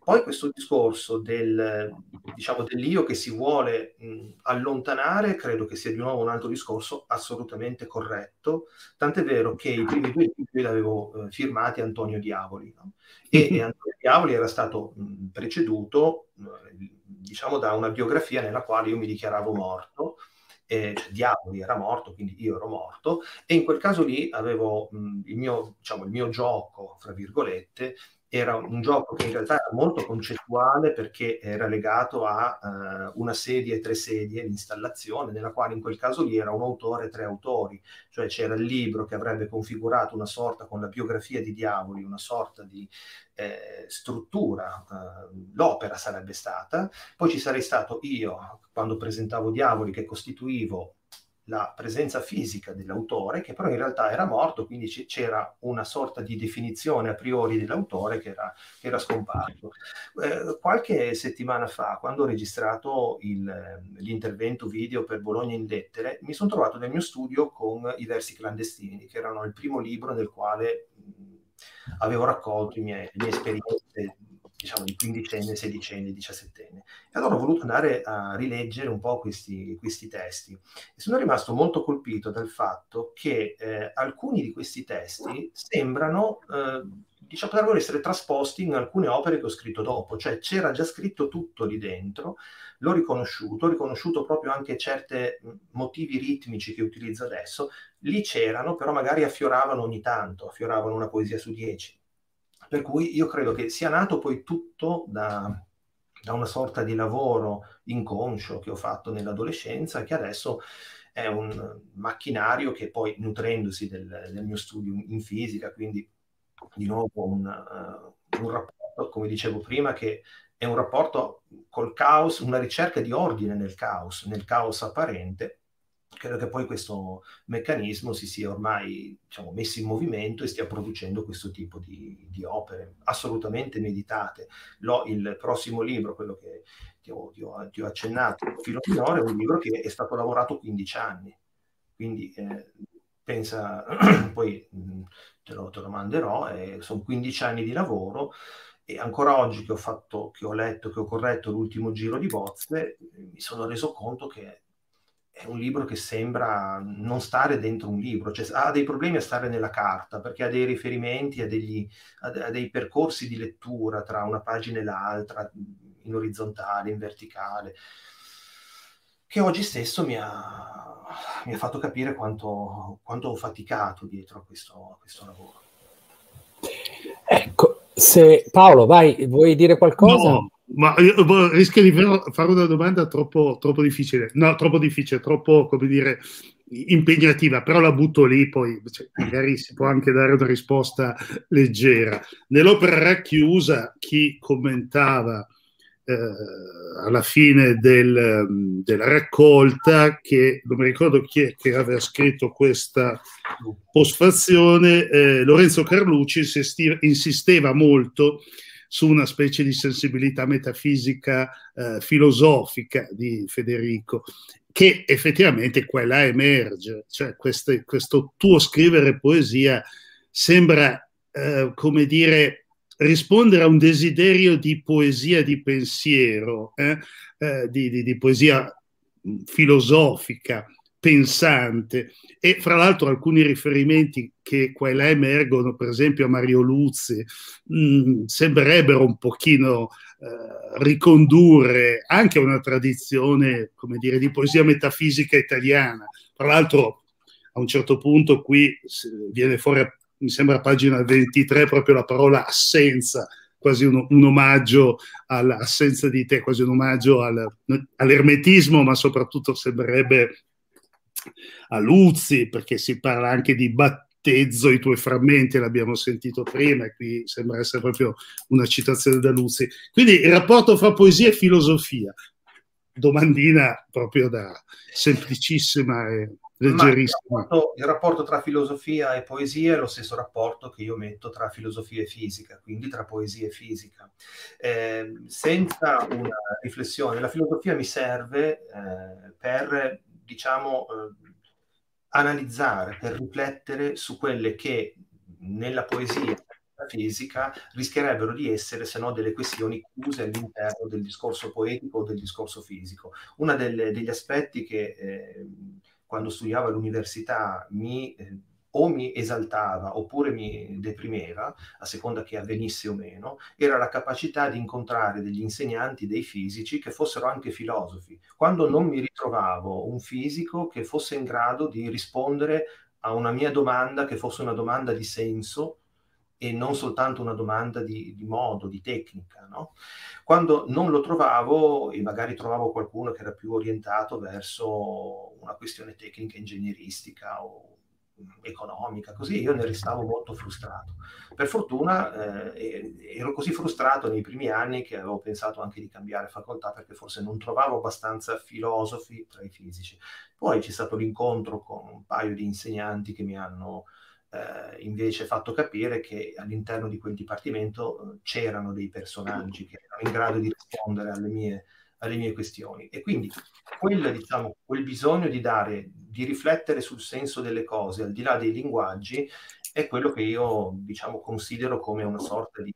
Speaker 2: Poi questo discorso del, diciamo, dell'io che si vuole mh, allontanare, credo che sia di nuovo un altro discorso assolutamente corretto, tant'è vero che i primi due libri li avevo eh, firmati Antonio Diavoli, no? e, e, Antonio Diavoli era stato mh, preceduto, eh, diciamo, da una biografia nella quale io mi dichiaravo morto, eh, cioè, Diavoli era morto, quindi io ero morto, e in quel caso lì avevo mh, il, mio, diciamo, il mio gioco, fra virgolette, era un gioco che in realtà era molto concettuale perché era legato a uh, una sedia e tre sedie, l'installazione, nella quale in quel caso lì era un autore e tre autori, cioè c'era il libro che avrebbe configurato una sorta con la biografia di Diavoli, una sorta di eh, struttura, uh, l'opera sarebbe stata, poi ci sarei stato io quando presentavo Diavoli che costituivo la presenza fisica dell'autore, che però in realtà era morto, quindi c- c'era una sorta di definizione a priori dell'autore che era, che era scomparso. Eh, qualche settimana fa, quando ho registrato il, l'intervento video per Bologna in lettere, mi sono trovato nel mio studio con i versi clandestini, che erano il primo libro nel quale avevo raccolto le mie esperienze diciamo di quindicenne, sedicenne, diciassettenne. E allora ho voluto andare a rileggere un po' questi, questi testi. E sono rimasto molto colpito dal fatto che eh, alcuni di questi testi sembrano, eh, diciamo, potrebbero essere trasposti in alcune opere che ho scritto dopo, cioè c'era già scritto tutto lì dentro, l'ho riconosciuto, ho riconosciuto proprio anche certi motivi ritmici che utilizzo adesso, lì c'erano, però magari affioravano ogni tanto, affioravano una poesia su dieci per cui io credo che sia nato poi tutto da, da una sorta di lavoro inconscio che ho fatto nell'adolescenza, che adesso è un macchinario che poi nutrendosi del, del mio studio in fisica, quindi di nuovo un, uh, un, rapporto, come dicevo prima, che è un rapporto col caos, una ricerca di ordine nel caos, nel caos apparente, credo che poi questo meccanismo si sia ormai diciamo, messo in movimento e stia producendo questo tipo di, di opere assolutamente meditate. Lo, il prossimo libro, quello che ti ho, ti ho, ti ho accennato, Filo Minore, è un libro che è stato lavorato 15 anni, quindi eh, pensa, poi te lo, te lo manderò, eh, sono 15 anni di lavoro e ancora oggi che ho fatto, che ho letto, che ho corretto l'ultimo giro di bozze, mi sono reso conto che è un libro che sembra non stare dentro un libro, cioè ha dei problemi a stare nella carta perché ha dei riferimenti, a, degli, a, dei percorsi di lettura tra una pagina e l'altra, in orizzontale, in verticale, che oggi stesso mi ha, mi ha fatto capire quanto, quanto, ho faticato dietro a questo, a questo lavoro.
Speaker 3: Ecco, se Paolo, vai, vuoi dire qualcosa?
Speaker 4: No, ma io, boh, rischio di fare una domanda troppo, troppo difficile, no, troppo difficile, troppo, come dire, impegnativa, però la butto lì, poi cioè, magari si può anche dare una risposta leggera. Nell'opera racchiusa, chi commentava eh, alla fine del, della raccolta, che non mi ricordo chi è che aveva scritto questa postfazione, eh, Lorenzo Carlucci insisteva molto su una specie di sensibilità metafisica eh, filosofica di Federico, che effettivamente quella emerge, cioè queste, questo tuo scrivere poesia sembra, eh, come dire, rispondere a un desiderio di poesia di pensiero, eh? eh di, di, di poesia filosofica, pensante e fra l'altro alcuni riferimenti che qua e là emergono, per esempio a Mario Luzzi, mh, mm, sembrerebbero un pochino eh, ricondurre anche a una tradizione, come dire, di poesia metafisica italiana. Tra l'altro a un certo punto qui viene fuori mi sembra pagina 23, proprio la parola assenza, quasi un, un omaggio all'assenza di te, quasi un omaggio al, all'ermetismo, ma soprattutto sembrerebbe a Luzzi, perché si parla anche di battezzo i tuoi frammenti, l'abbiamo sentito prima, e qui sembra essere proprio una citazione da Luzzi. Quindi il rapporto fra poesia e filosofia, domandina proprio da semplicissima e leggerissima.
Speaker 2: Il rapporto, il rapporto, tra filosofia e poesia è lo stesso rapporto che io metto tra filosofia e fisica, quindi tra poesia e fisica. Eh, senza una riflessione, la filosofia mi serve eh, per, diciamo, eh, analizzare, per riflettere su quelle che nella poesia fisica rischierebbero di essere se no delle questioni chiuse all'interno del discorso poetico o del discorso fisico. Uno degli aspetti che eh, quando studiavo all'università mi, eh, o mi esaltava oppure mi deprimeva, a seconda che avvenisse o meno, era la capacità di incontrare degli insegnanti, dei fisici che fossero anche filosofi. Quando non mi ritrovavo un fisico che fosse in grado di rispondere a una mia domanda che fosse una domanda di senso e non soltanto una domanda di, di modo, di tecnica. No? Quando non lo trovavo e magari trovavo qualcuno che era più orientato verso una questione tecnica, ingegneristica o economica, così io ne restavo molto frustrato. Per fortuna eh, ero così frustrato nei primi anni che avevo pensato anche di cambiare facoltà perché forse non trovavo abbastanza filosofi tra i fisici. Poi c'è stato l'incontro con un paio di insegnanti che mi hanno eh, invece fatto capire che all'interno di quel dipartimento eh, c'erano dei personaggi che erano in grado di rispondere alle mie, alle mie questioni. E quindi quel, diciamo, quel bisogno di dare, di riflettere sul senso delle cose, al di là dei linguaggi, è quello che io diciamo, considero come una sorta di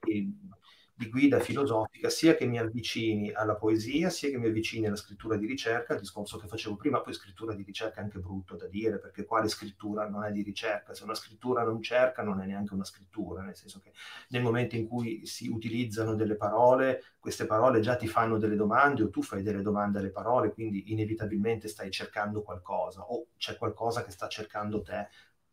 Speaker 2: di guida filosofica sia che mi avvicini alla poesia, sia che mi avvicini alla scrittura di ricerca, il discorso che facevo prima, poi scrittura di ricerca è anche brutto da dire, perché quale scrittura non è di ricerca? Se una scrittura non cerca non è neanche una scrittura, nel senso che nel momento in cui si utilizzano delle parole, queste parole già ti fanno delle domande o tu fai delle domande alle parole, quindi inevitabilmente stai cercando qualcosa o c'è qualcosa che sta cercando te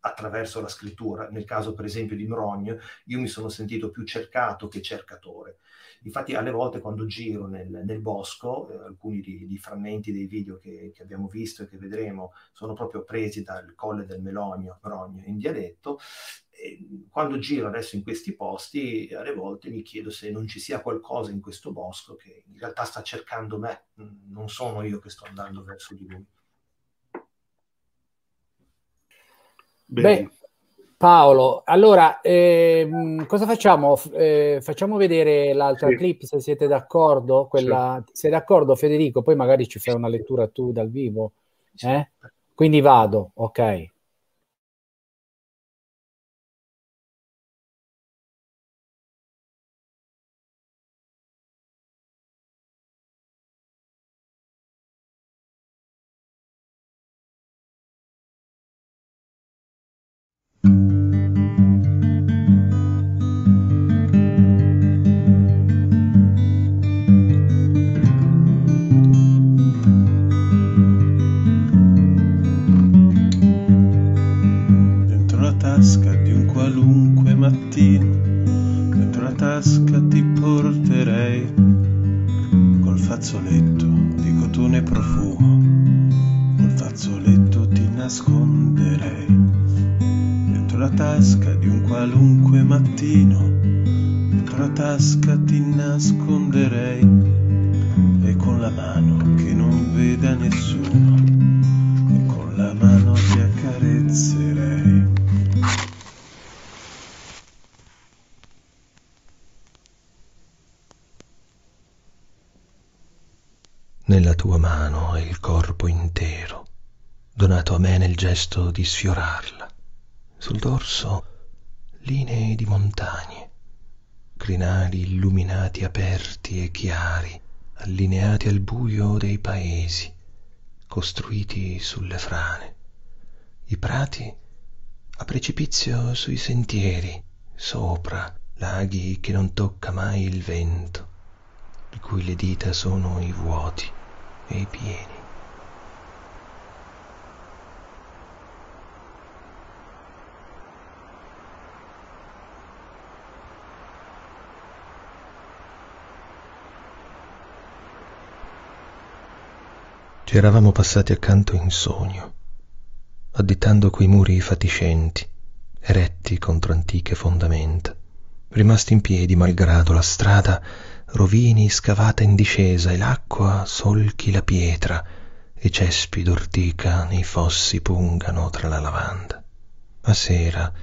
Speaker 2: attraverso la scrittura. Nel caso, per esempio, di Mrogne, io mi sono sentito più cercato che cercatore. Infatti, alle volte quando giro nel, nel bosco, eh, alcuni di, frammenti dei video che, che, abbiamo visto e che vedremo sono proprio presi dal Colle del Melonio, Mrogne, in dialetto. E quando giro adesso in questi posti, alle volte mi chiedo se non ci sia qualcosa in questo bosco che in realtà sta cercando me, non sono io che sto andando verso di lui.
Speaker 3: Beh, Paolo, allora ehm, cosa facciamo? Eh, facciamo vedere l'altra sì. clip se siete d'accordo. Quella, sì. Sei d'accordo, Federico? Poi magari ci fai una lettura tu dal vivo. Eh? Quindi vado, ok.
Speaker 5: Gesto di sfiorarla. Sul dorso linee di montagne, crinali illuminati aperti e chiari, allineati al buio dei paesi, costruiti sulle frane. I prati a precipizio sui sentieri, sopra laghi che non tocca mai il vento, di cui le dita sono i vuoti e i pieni.
Speaker 2: Ci eravamo passati accanto in sogno, additando quei muri fatiscenti, eretti contro antiche fondamenta, rimasti in piedi malgrado la strada rovini scavata in discesa e l'acqua solchi la pietra e cespi d'ortica nei fossi pungano tra la lavanda. A sera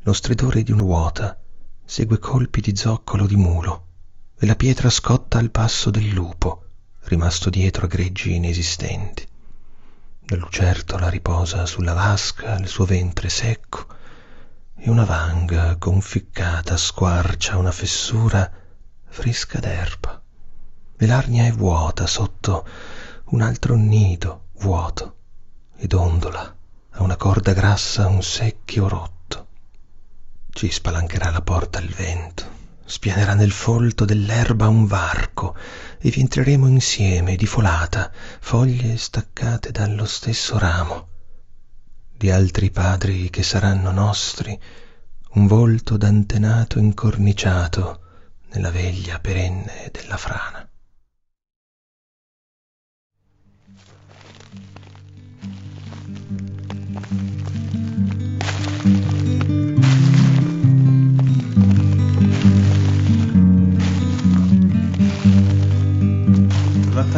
Speaker 2: lo stridore di un'uota segue colpi di zoccolo di mulo e la pietra scotta al passo del lupo rimasto dietro a greggi inesistenti. La lucertola riposa sulla vasca il suo ventre secco e una vanga conficcata squarcia una fessura fresca d'erba e l'arnia è vuota sotto un altro nido vuoto ed ondola a una corda grassa un secchio rotto. Ci spalancherà la porta il vento, spianerà nel folto dell'erba un varco e vi entreremo insieme di folata, foglie staccate dallo stesso ramo, di altri padri che saranno nostri, un volto d'antenato incorniciato nella veglia perenne della frana.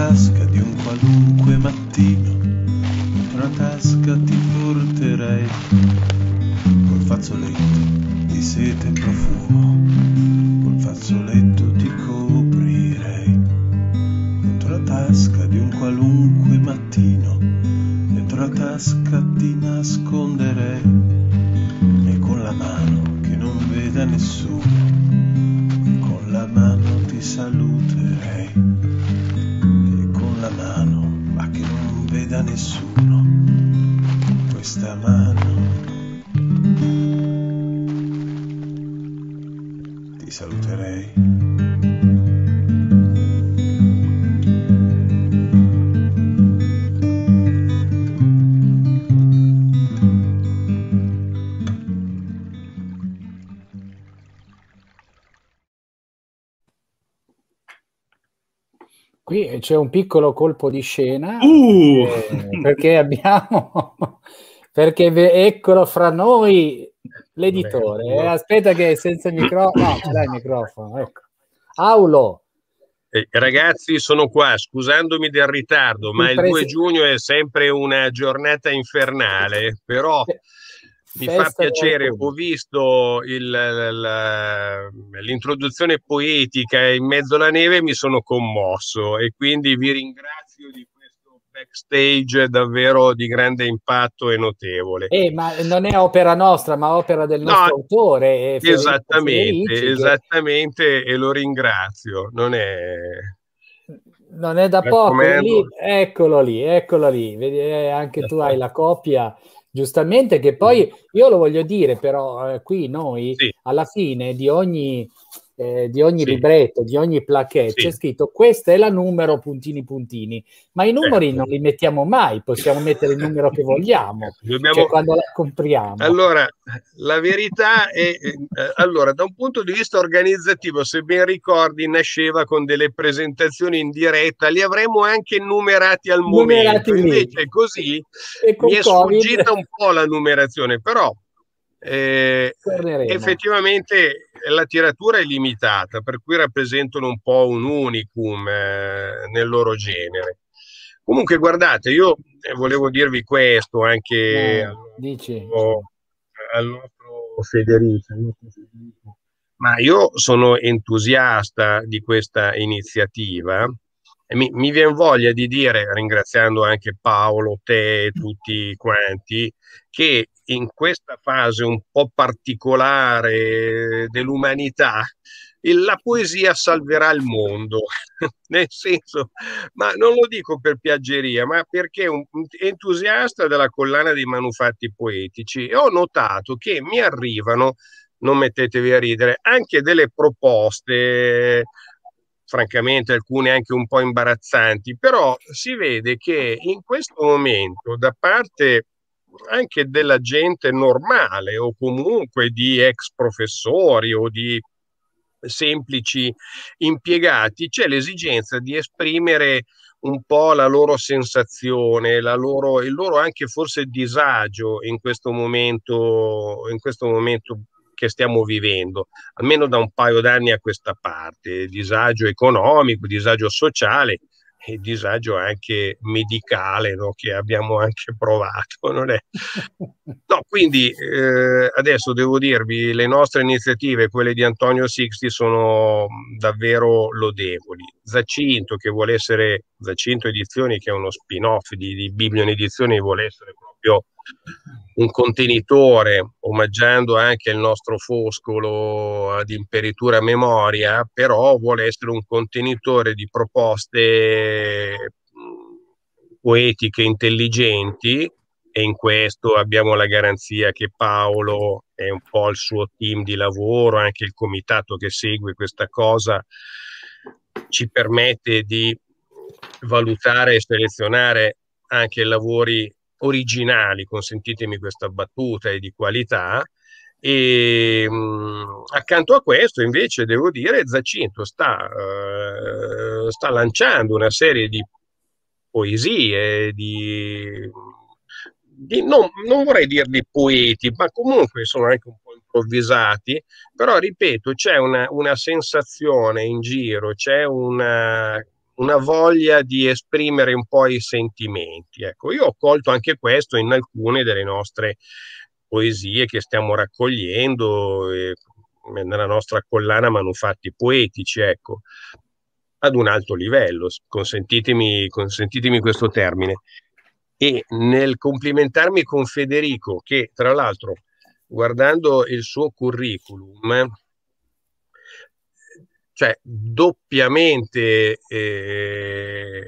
Speaker 1: Tasca di un qualunque mattino, la tasca ti porterei col fazzoletto di sete e profumo, col fazzoletto ti coprirei. Dentro la tasca di un qualunque mattino, dentro la tasca ti nasconderei e con la mano che non veda nessuno, con la mano ti saluterei mano, ma che non veda nessuno. Questa mano ti saluterei.
Speaker 3: Qui c'è un piccolo colpo di scena
Speaker 4: Uh!
Speaker 3: eh, perché abbiamo perché ve- eccolo fra noi l'editore. eh, aspetta che è senza il microfono. No, ce l'hai il microfono. Ecco. Aulo,
Speaker 6: Eh, ragazzi, sono qua, scusandomi del ritardo, ma il
Speaker 3: presi-
Speaker 6: 2 giugno è sempre una giornata infernale, però mi fa piacere, ho visto il- la- l'introduzione poetica in mezzo alla neve e mi sono commosso e quindi vi ringrazio di questo backstage davvero di grande impatto e notevole.
Speaker 3: Eh, ma non è opera nostra, ma opera del
Speaker 6: No,
Speaker 3: nostro autore. eh,
Speaker 6: Esattamente,
Speaker 3: Federici, che
Speaker 6: esattamente, e lo ringrazio. Non è...
Speaker 3: Non è da poco, lì, eccolo lì, eccolo lì. Vedi, eh, anche tu hai la copia, giustamente, che poi io lo voglio dire, però eh, qui noi
Speaker 6: Sì.
Speaker 3: alla fine di ogni, eh, di ogni
Speaker 6: Sì.
Speaker 3: libretto, di ogni plaquette,
Speaker 6: Sì.
Speaker 3: c'è scritto questa è la numero puntini puntini, ma i numeri
Speaker 6: Ecco.
Speaker 3: non li mettiamo mai, possiamo mettere il numero che vogliamo,
Speaker 6: Dobbiamo...
Speaker 3: cioè quando la compriamo.
Speaker 6: Allora, la verità è, eh, allora, da un punto di vista organizzativo, se ben ricordi, nasceva con delle presentazioni in diretta, li avremmo anche numerati al
Speaker 3: Numerati
Speaker 6: momento.
Speaker 3: lì.
Speaker 6: Invece così
Speaker 3: e
Speaker 6: mi è sfuggita un po' la numerazione, però eh, effettivamente la tiratura è limitata, per cui rappresentano un po' un unicum eh, nel loro genere. Comunque, guardate, io eh, volevo dirvi questo anche
Speaker 3: Eh,
Speaker 6: al
Speaker 3: dici?
Speaker 6: nostro- al nostro Federico, al nostro Federico. Ma io sono entusiasta di questa iniziativa e mi, mi viene voglia di dire, ringraziando anche Paolo, te e tutti quanti, che in questa fase un po' particolare dell'umanità, la poesia salverà il mondo, nel senso, ma non lo dico per piaggeria, ma perché un entusiasta della collana dei manufatti poetici e ho notato che mi arrivano, non mettetevi a ridere, anche delle proposte francamente alcune anche un po' imbarazzanti, però si vede che in questo momento da parte anche della gente normale o comunque di ex professori o di semplici impiegati c'è l'esigenza di esprimere un po' la loro sensazione, la loro, il loro anche forse disagio in questo momento, in questo momento che stiamo vivendo, almeno da un paio d'anni a questa parte, disagio economico, disagio sociale e disagio anche medicale no? che abbiamo anche provato. Non è... No, quindi eh, adesso devo dirvi, le nostre iniziative, quelle di Antonio Sixti, sono davvero lodevoli. Zacinto, che vuole essere Zacinto Edizioni, che è uno spin-off di, di Biblion Edizioni, vuole essere proprio un contenitore, omaggiando anche il nostro Foscolo ad imperitura memoria, però vuole essere un contenitore di proposte poetiche intelligenti e in questo abbiamo la garanzia che Paolo e un po' il suo team di lavoro, anche il comitato che segue questa cosa, ci permette di valutare e selezionare anche lavori originali, consentitemi questa battuta, e di qualità. E mh, mm, accanto a questo, invece, devo dire, Zacinto sta, uh, sta lanciando una serie di poesie, di, di non, non, vorrei dirli poeti, ma comunque sono anche un po' improvvisati, però ripeto, c'è una, una sensazione in giro, c'è una una voglia di esprimere un po' i sentimenti. Ecco, io ho colto anche questo in alcune delle nostre poesie che stiamo raccogliendo eh, nella nostra collana Manufatti Poetici, ecco, ad un alto livello, consentitemi, consentitemi questo termine. E nel complimentarmi con Federico, che tra l'altro, guardando il suo curriculum, cioè doppiamente, eh,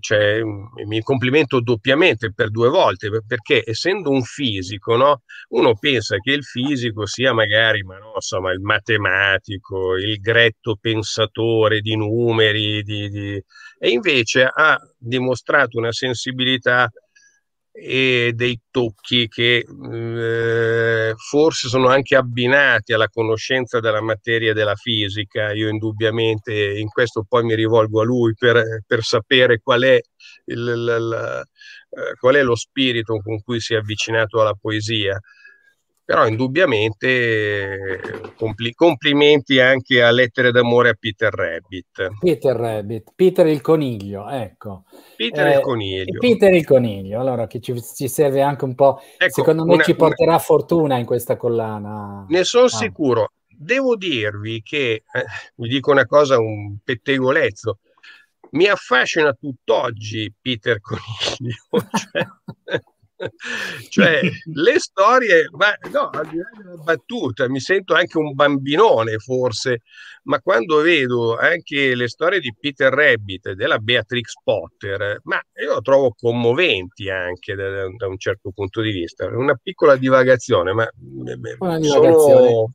Speaker 6: cioè, mi complimento doppiamente per due volte, perché essendo un fisico, no, uno pensa che il fisico sia magari, ma no, insomma, il matematico, il gretto pensatore di numeri, di, di... e invece ha dimostrato una sensibilità e dei tocchi che eh, forse sono anche abbinati alla conoscenza della materia della fisica. Io indubbiamente in questo poi mi rivolgo a lui per, per sapere qual è, il, il, il, eh, qual è lo spirito con cui si è avvicinato alla poesia però indubbiamente compli- complimenti anche a Lettere d'amore a Peter Rabbit.
Speaker 3: Peter Rabbit, Peter il coniglio, ecco.
Speaker 6: Peter eh, il coniglio.
Speaker 3: Peter il coniglio, allora che ci, ci serve anche un po', ecco, secondo me una, ci porterà una... fortuna in questa collana.
Speaker 6: Ne sono ah. sicuro. Devo dirvi che, eh, vi dico una cosa, un pettegolezzo, mi affascina tutt'oggi Peter Coniglio. Cioè, cioè le storie, ma no, al di là della battuta, mi sento anche un bambinone forse, ma quando vedo anche le storie di Peter Rabbit e della Beatrix Potter, ma io lo trovo commoventi anche da, da un certo punto di vista. Una piccola divagazione, ma Una divagazione. Sono,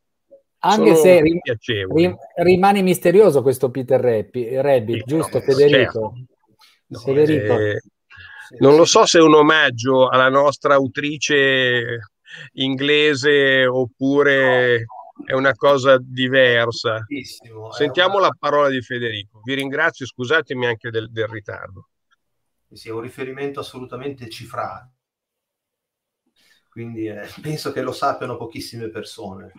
Speaker 3: anche se rim- rimane misterioso questo Peter Rabbit, sì, giusto no, Federico? Certo.
Speaker 6: No, Federico. Eh, non lo so se è un omaggio alla nostra autrice inglese oppure è una cosa diversa. Sentiamo la parola di Federico. Vi ringrazio, scusatemi anche del, del ritardo.
Speaker 2: Sì, è un riferimento assolutamente cifrato. Quindi eh, penso che lo sappiano pochissime persone.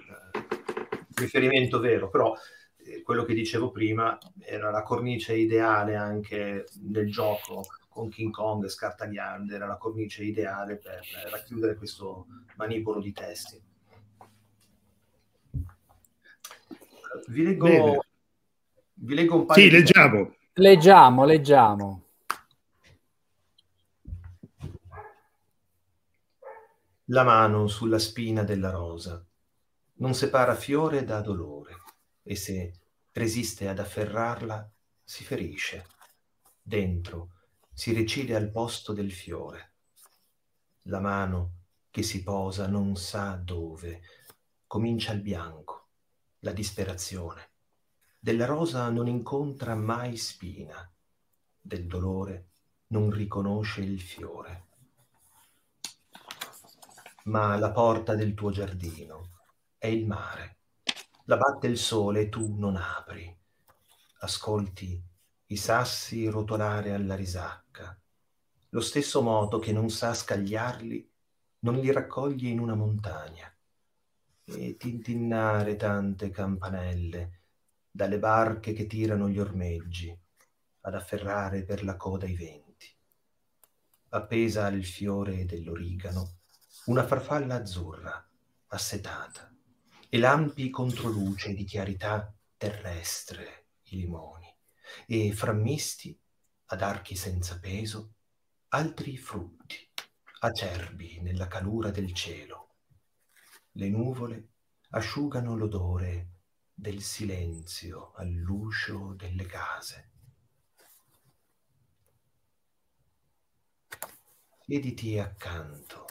Speaker 2: riferimento vero, però eh, quello che dicevo prima era la cornice ideale anche del gioco con King Kong e Scartagliande era la cornice ideale per racchiudere questo manipolo di testi. Vi leggo, vi leggo un paio
Speaker 4: sì, di leggiamo.
Speaker 3: Leggiamo, leggiamo.
Speaker 2: La mano sulla spina della rosa non separa fiore da dolore e se resiste ad afferrarla si ferisce. Dentro si recide al posto del fiore. La mano che si posa non sa dove, comincia il bianco, la disperazione. Della rosa non incontra mai spina, del dolore non riconosce il fiore. Ma la porta del tuo giardino è il mare, la batte il sole e tu non apri, ascolti i sassi rotolare alla risacca, lo stesso moto che non sa scagliarli non li raccoglie in una montagna, e tintinnare tante campanelle dalle barche che tirano gli ormeggi ad afferrare per la coda i venti. Appesa al fiore dell'origano, una farfalla azzurra, assetata, e lampi controluce di chiarità terrestre i limoni, e frammisti ad archi senza peso altri frutti, acerbi nella calura del cielo. Le nuvole asciugano l'odore del silenzio all'uscio delle case. Siediti accanto,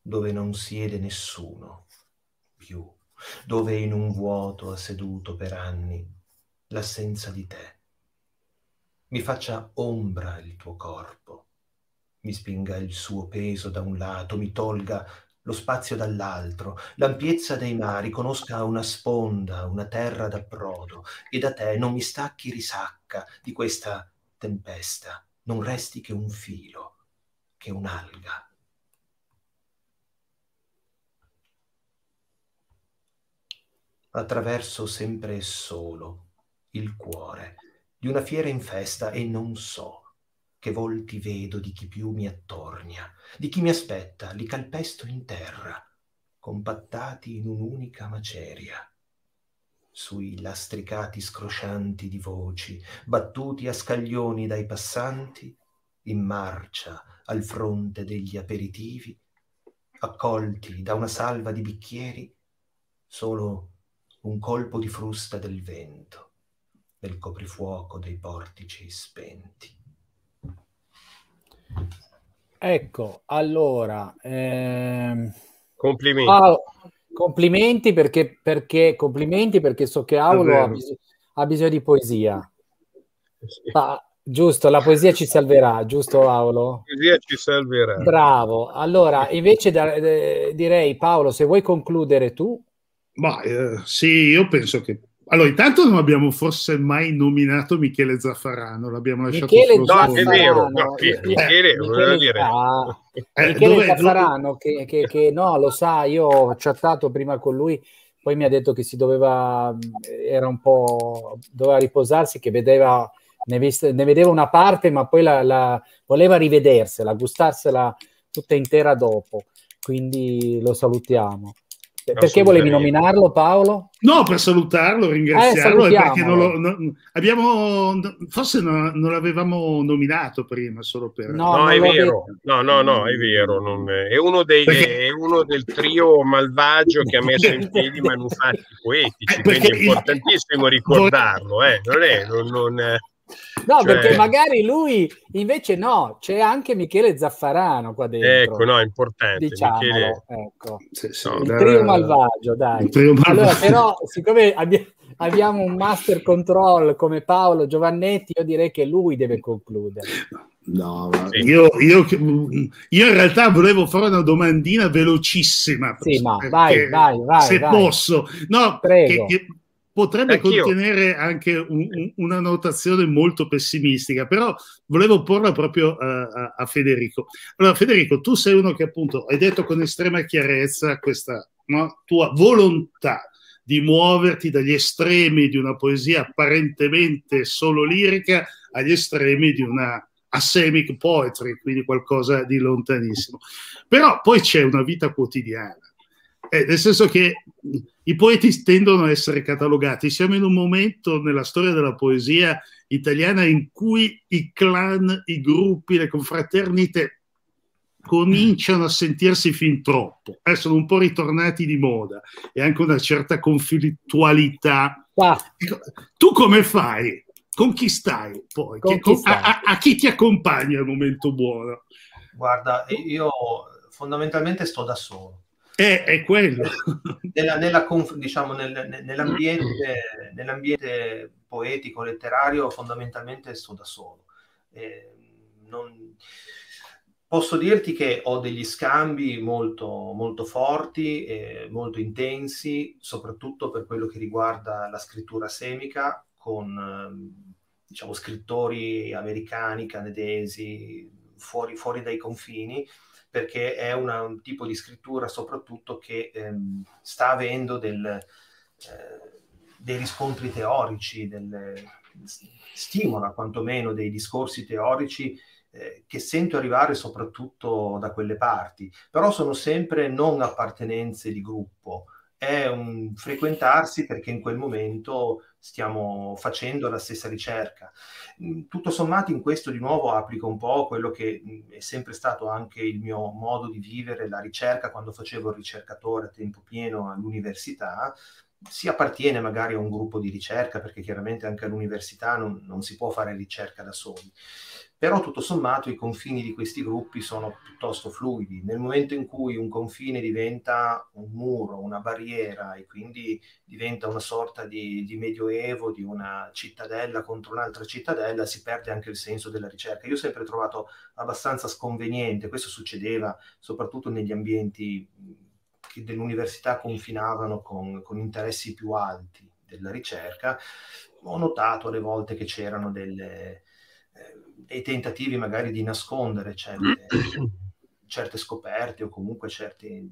Speaker 2: dove non siede nessuno più, dove in un vuoto ha seduto per anni l'assenza di te. Mi faccia ombra il tuo corpo, mi spinga il suo peso da un lato, mi tolga lo spazio dall'altro, l'ampiezza dei mari, conosca una sponda, una terra d'approdo, e da te non mi stacchi risacca di questa tempesta, non resti che un filo, che un'alga. Attraverso sempre e solo il cuore di una fiera in festa e non so che volti vedo di chi più mi attornia, di chi mi aspetta, li calpesto in terra, compattati in un'unica maceria. Sui lastricati scroscianti di voci, battuti a scaglioni dai passanti, in marcia al fronte degli aperitivi, accolti da una salva di bicchieri, solo un colpo di frusta del vento, del coprifuoco dei portici spenti.
Speaker 3: Ecco, allora... Ehm...
Speaker 6: Complimenti.
Speaker 3: Ah, complimenti perché, perché, complimenti perché so che Aulo ha, bis- ha, bisogno di poesia. Sì. Ah, giusto, la poesia ci salverà, giusto Aulo? La
Speaker 6: poesia ci salverà.
Speaker 3: Bravo. Allora, invece da, eh, direi Paolo, se vuoi concludere tu.
Speaker 4: Ma eh, sì, io penso che allora, intanto non abbiamo forse mai nominato Michele Zaffarano, l'abbiamo lasciato
Speaker 6: Michele no, Zaffarano, è vero, no, eh, Michele, Michele, dire.
Speaker 3: Eh, Michele dove, Zaffarano, dove... Che, che, che, no, lo sa, io ho chattato prima con lui, poi mi ha detto che si doveva, era un po', doveva riposarsi, che vedeva, ne, viste, ne vedeva una parte, ma poi la, la, voleva rivedersela, gustarsela tutta intera dopo, quindi lo salutiamo. Perché volevi nominarlo Paolo?
Speaker 4: No, per salutarlo, ringraziarlo, eh, perché non lo, no, abbiamo, forse non, non, l'avevamo nominato prima, solo per...
Speaker 6: No, no è vero, no, no, no, è vero, non, è, uno dei, perché... è, uno del trio malvagio che ha messo in piedi manufatti poetici, eh, quindi è importantissimo ricordarlo, eh, non è... Non, non,
Speaker 3: No, cioè... perché magari lui invece no, c'è anche Michele Zaffarano qua dentro.
Speaker 6: Ecco, no, è importante.
Speaker 3: Diciamolo, Michele... ecco. Sì, sì, no, il trio malvagio, dai.
Speaker 4: Trio malvagio.
Speaker 3: Allora, però, siccome abbiamo, abbiamo un master control come Paolo Giovannetti, io direi che lui deve concludere.
Speaker 4: No, sì. io, io, io, in realtà volevo fare una domandina velocissima.
Speaker 3: Sì, ma vai, vai, vai.
Speaker 4: Se
Speaker 3: vai.
Speaker 4: posso. No, Prego. Che, che potrebbe Anch'io. contenere anche un, un, una notazione molto pessimistica, però volevo porla proprio a, a, a, Federico. Allora, Federico, tu sei uno che appunto hai detto con estrema chiarezza questa no, tua volontà di muoverti dagli estremi di una poesia apparentemente solo lirica agli estremi di una asemic poetry, quindi qualcosa di lontanissimo. Però poi c'è una vita quotidiana eh, nel senso che i poeti tendono a essere catalogati. Siamo in un momento nella storia della poesia italiana in cui i clan, i gruppi, le confraternite cominciano a sentirsi fin troppo. Eh, sono un po' ritornati di moda e anche una certa conflittualità. Ah. Tu come fai? Con chi stai poi? Con chi stai? A, a, a chi ti accompagna al momento buono?
Speaker 2: Guarda, io fondamentalmente sto da solo
Speaker 4: è, è quello.
Speaker 2: Nella, nella, diciamo, nel, nell'ambiente, nell'ambiente, poetico, letterario, fondamentalmente sto da solo. Eh, non... Posso dirti che ho degli scambi molto, molto forti, e molto intensi, soprattutto per quello che riguarda la scrittura semica con diciamo, scrittori americani, canadesi, fuori, fuori dai confini, perché è una, un tipo di scrittura soprattutto che ehm, sta avendo del, eh, dei riscontri teorici, del, stimola quantomeno dei discorsi teorici eh, che sento arrivare soprattutto da quelle parti, però sono sempre non appartenenze di gruppo, è un frequentarsi perché in quel momento stiamo facendo la stessa ricerca. Mm, tutto sommato in questo di nuovo applico un po' quello che mm, è sempre stato anche il mio modo di vivere la ricerca quando facevo il ricercatore a tempo pieno all'università, si appartiene magari a un gruppo di ricerca, perché chiaramente anche all'università non, non, si può fare ricerca da soli, però tutto sommato i confini di questi gruppi sono piuttosto fluidi. Nel momento in cui un confine diventa un muro, una barriera e quindi diventa una sorta di, di medioevo, di una cittadella contro un'altra cittadella, si perde anche il senso della ricerca. Io ho sempre trovato abbastanza sconveniente, questo succedeva soprattutto negli ambienti che dell'università confinavano con, con interessi più alti della ricerca, ho notato alle volte che c'erano delle, eh, dei tentativi magari di nascondere certe, certe scoperte o comunque certe,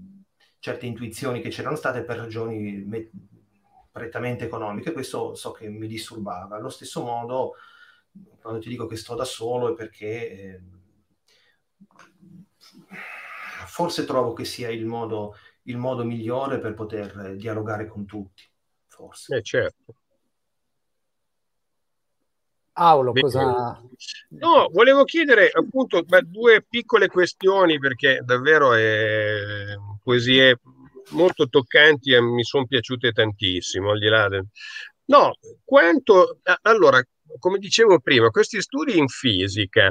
Speaker 2: certe, intuizioni che c'erano state per ragioni me- prettamente economiche. Questo so che mi disturbava. Allo stesso modo, quando ti dico che sto da solo è perché eh, forse trovo che sia il modo il modo migliore per poter dialogare con tutti, forse.
Speaker 6: Eh, certo.
Speaker 3: Aulo, cosa...
Speaker 6: No, volevo chiedere appunto due piccole questioni perché davvero è poesie molto toccanti e mi sono piaciute tantissimo, al di là del... No, quanto... Allora, come dicevo prima, questi studi in fisica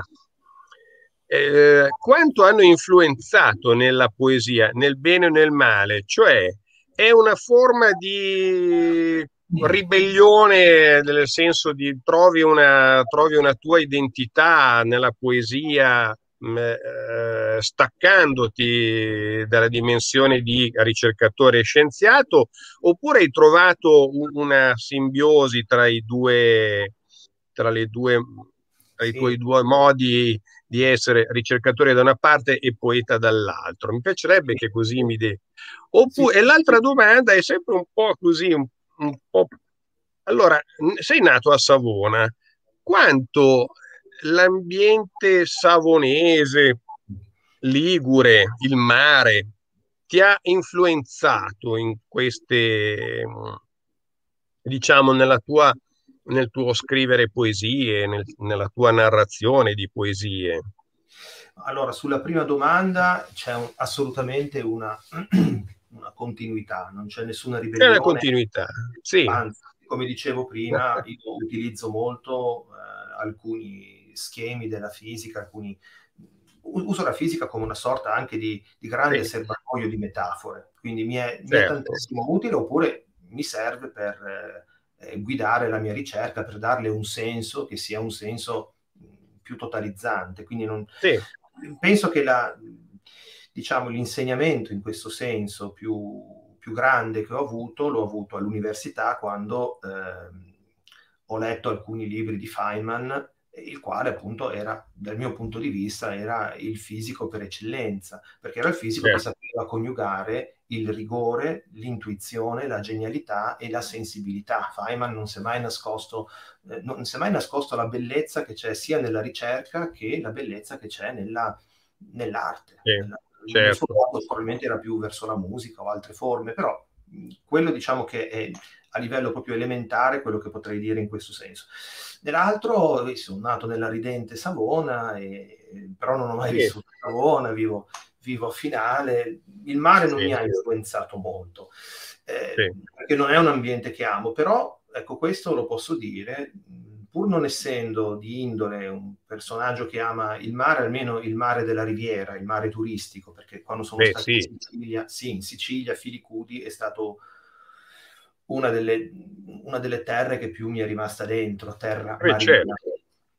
Speaker 6: eh, quanto hanno influenzato nella poesia, nel bene o nel male, cioè è una forma di ribellione nel senso di trovi una, trovi una tua identità nella poesia mm, eh, staccandoti dalla dimensione di ricercatore e scienziato oppure hai trovato una simbiosi tra i due tra le due tra i tuoi due modi di essere ricercatore da una parte e poeta dall'altro. Mi piacerebbe che così mi dei. Oppure. E l'altra domanda è sempre un po' così, un, un po'... Allora, sei nato a Savona, quanto l'ambiente savonese, ligure, il mare, ti ha influenzato in queste, diciamo, nella tua nel tuo scrivere poesie, nel, nella tua narrazione di poesie?
Speaker 2: Allora, sulla prima domanda c'è un, assolutamente una, una, continuità, non c'è nessuna ribellione.
Speaker 6: C'è una continuità, sì.
Speaker 2: Anzi, come dicevo prima, io utilizzo molto eh, alcuni schemi della fisica, alcuni uso la fisica come una sorta anche di, di grande sì. serbatoio di metafore, quindi mi è, certo. mi è certo. tantissimo utile oppure mi serve per, eh, eh, guidare la mia ricerca, per darle un senso che sia un senso più totalizzante. Quindi non, sì. penso che la, diciamo, l'insegnamento in questo senso più, più, grande che ho avuto l'ho avuto all'università quando eh, ho letto alcuni libri di Feynman il quale appunto era, dal mio punto di vista, era il fisico per eccellenza, perché era il fisico sì. che sapeva coniugare il rigore, l'intuizione, la genialità e la sensibilità. Feynman non si è mai nascosto, eh, non si è mai nascosto la bellezza che c'è sia nella ricerca che la bellezza che c'è nella, nell'arte. Sì, nella, certo. Il suo modo probabilmente era più verso la musica o altre forme, però quello diciamo che è a livello proprio elementare quello che potrei dire in questo senso. Nell'altro sono nato nella ridente Savona, e, però non ho mai sì. vissuto a Savona, vivo, vivo, a Finale. Il mare non sì. mi ha influenzato molto, eh, sì. perché non è un ambiente che amo, però ecco questo lo posso dire, pur non essendo di indole un personaggio che ama il mare, almeno il mare della riviera, il mare turistico, perché quando sono Beh, stato sì. in Sicilia, sì, in Sicilia, Filicudi è stato una delle, una delle terre che più mi è rimasta dentro, terra eh, marina. Certo.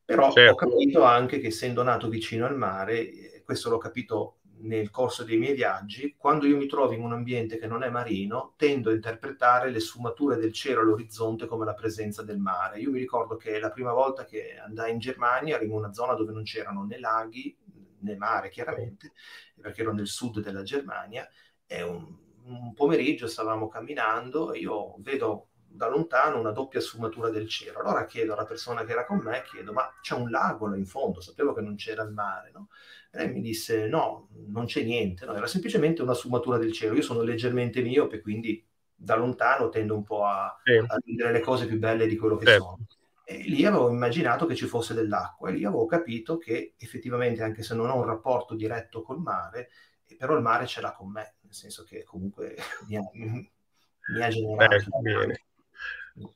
Speaker 2: Però certo. ho capito anche che essendo nato vicino al mare, questo l'ho capito nel corso dei miei viaggi, quando io mi trovo in un ambiente che non è marino, tendo a interpretare le sfumature del cielo all'orizzonte come la presenza del mare. Io mi ricordo che la prima volta che andai in Germania ero in una zona dove non c'erano né laghi né mare, chiaramente, perché ero nel sud della Germania, e un, un pomeriggio stavamo camminando e io vedo da lontano una doppia sfumatura del cielo. Allora chiedo alla persona che era con me, chiedo, ma c'è un lago là in fondo? Sapevo che non c'era il mare, no? E lei mi disse, no, non c'è niente, no? era semplicemente una sfumatura del cielo. Io sono leggermente miope, quindi da lontano tendo un po' a, sì. a vedere le cose più belle di quello che sì. sono. E lì avevo immaginato che ci fosse dell'acqua e lì avevo capito che effettivamente, anche se non ho un rapporto diretto col mare, però il mare ce l'ha con me, nel senso che comunque mi ha, mi ha generato. Eh,
Speaker 6: bene.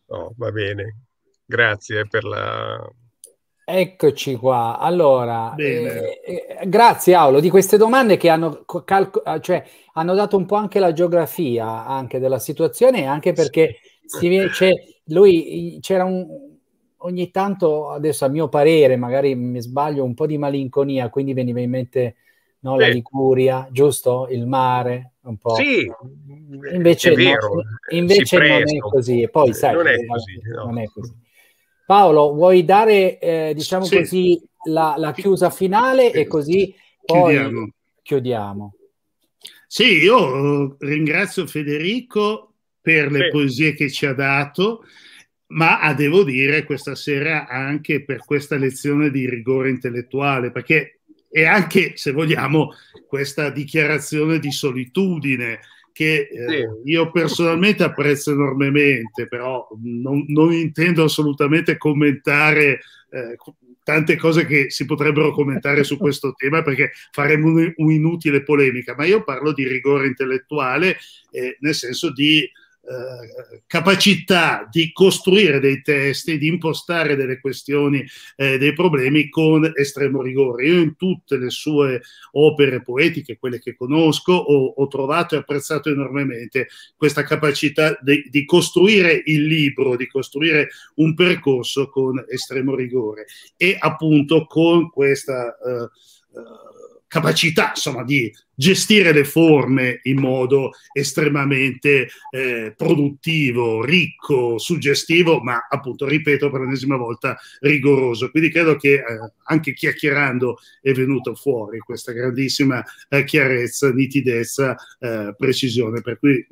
Speaker 6: Oh, va bene, grazie per la...
Speaker 3: Eccoci qua. Allora, eh, eh, grazie Aulo di queste domande che hanno, calco- cioè, hanno dato un po' anche la geografia anche della situazione e anche perché si, c'è, lui c'era un, ogni tanto, adesso a mio parere, magari mi sbaglio, un po' di malinconia, quindi veniva in mente no, la Liguria, giusto? Il mare, un po'.
Speaker 6: Sì,
Speaker 3: invece, è vero, no, invece non è così. Poi, sai, non è così. No. Non è così. Paolo, vuoi dare, eh, diciamo sì. così, la, la, chiusa finale e così poi chiudiamo. chiudiamo.
Speaker 4: Sì, io eh, ringrazio Federico per le sì. poesie che ci ha dato, ma devo dire questa sera anche per questa lezione di rigore intellettuale, perché e anche, se vogliamo, questa dichiarazione di solitudine che eh, io personalmente apprezzo enormemente, però non, non intendo assolutamente commentare eh, tante cose che si potrebbero commentare su questo tema perché faremo un'inutile polemica, ma io parlo di rigore intellettuale eh, nel senso di eh, capacità di costruire dei testi, di impostare delle questioni, eh, dei problemi con estremo rigore. Io in tutte le sue opere poetiche, quelle che conosco, ho, ho trovato e apprezzato enormemente questa capacità di, di, costruire il libro, di costruire un percorso con estremo rigore e appunto con questa... Uh, uh, capacità insomma, di gestire le forme in modo estremamente eh, produttivo, ricco, suggestivo, ma appunto, ripeto per l'ennesima volta, rigoroso. Quindi credo che eh, anche chiacchierando è venuta fuori questa grandissima eh, chiarezza, nitidezza, eh, precisione. Per cui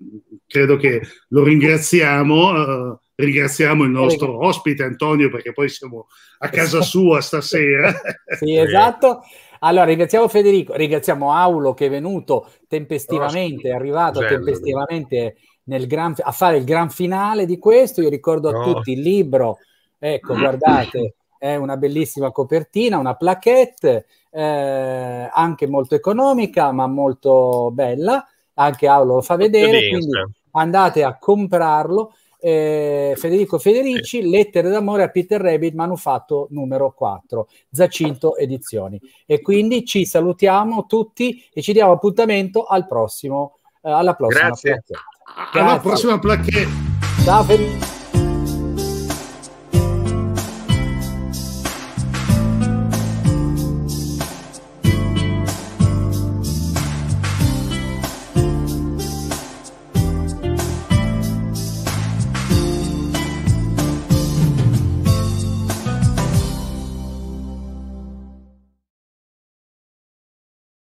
Speaker 4: credo che lo ringraziamo. Eh, ringraziamo il nostro ospite Antonio perché poi siamo a casa sua stasera.
Speaker 3: sì, esatto. Allora, ringraziamo Federico, ringraziamo Aulo che è venuto tempestivamente, è arrivato Bello. tempestivamente gran, a fare il gran finale di questo. Io ricordo a tutti il libro, ecco, guardate, è una bellissima copertina, una plaquette, eh, anche molto economica, ma molto bella. Anche Aulo lo fa vedere, quindi andate a comprarlo eh, Federico Federici, sì. Lettere d'amore a Peter Rabbit, manufatto numero 4, Zacinto Edizioni. E quindi ci salutiamo tutti e ci diamo appuntamento al prossimo, eh, alla prossima
Speaker 6: Grazie.
Speaker 4: Alla prossima plaquette.
Speaker 3: Ciao Federico.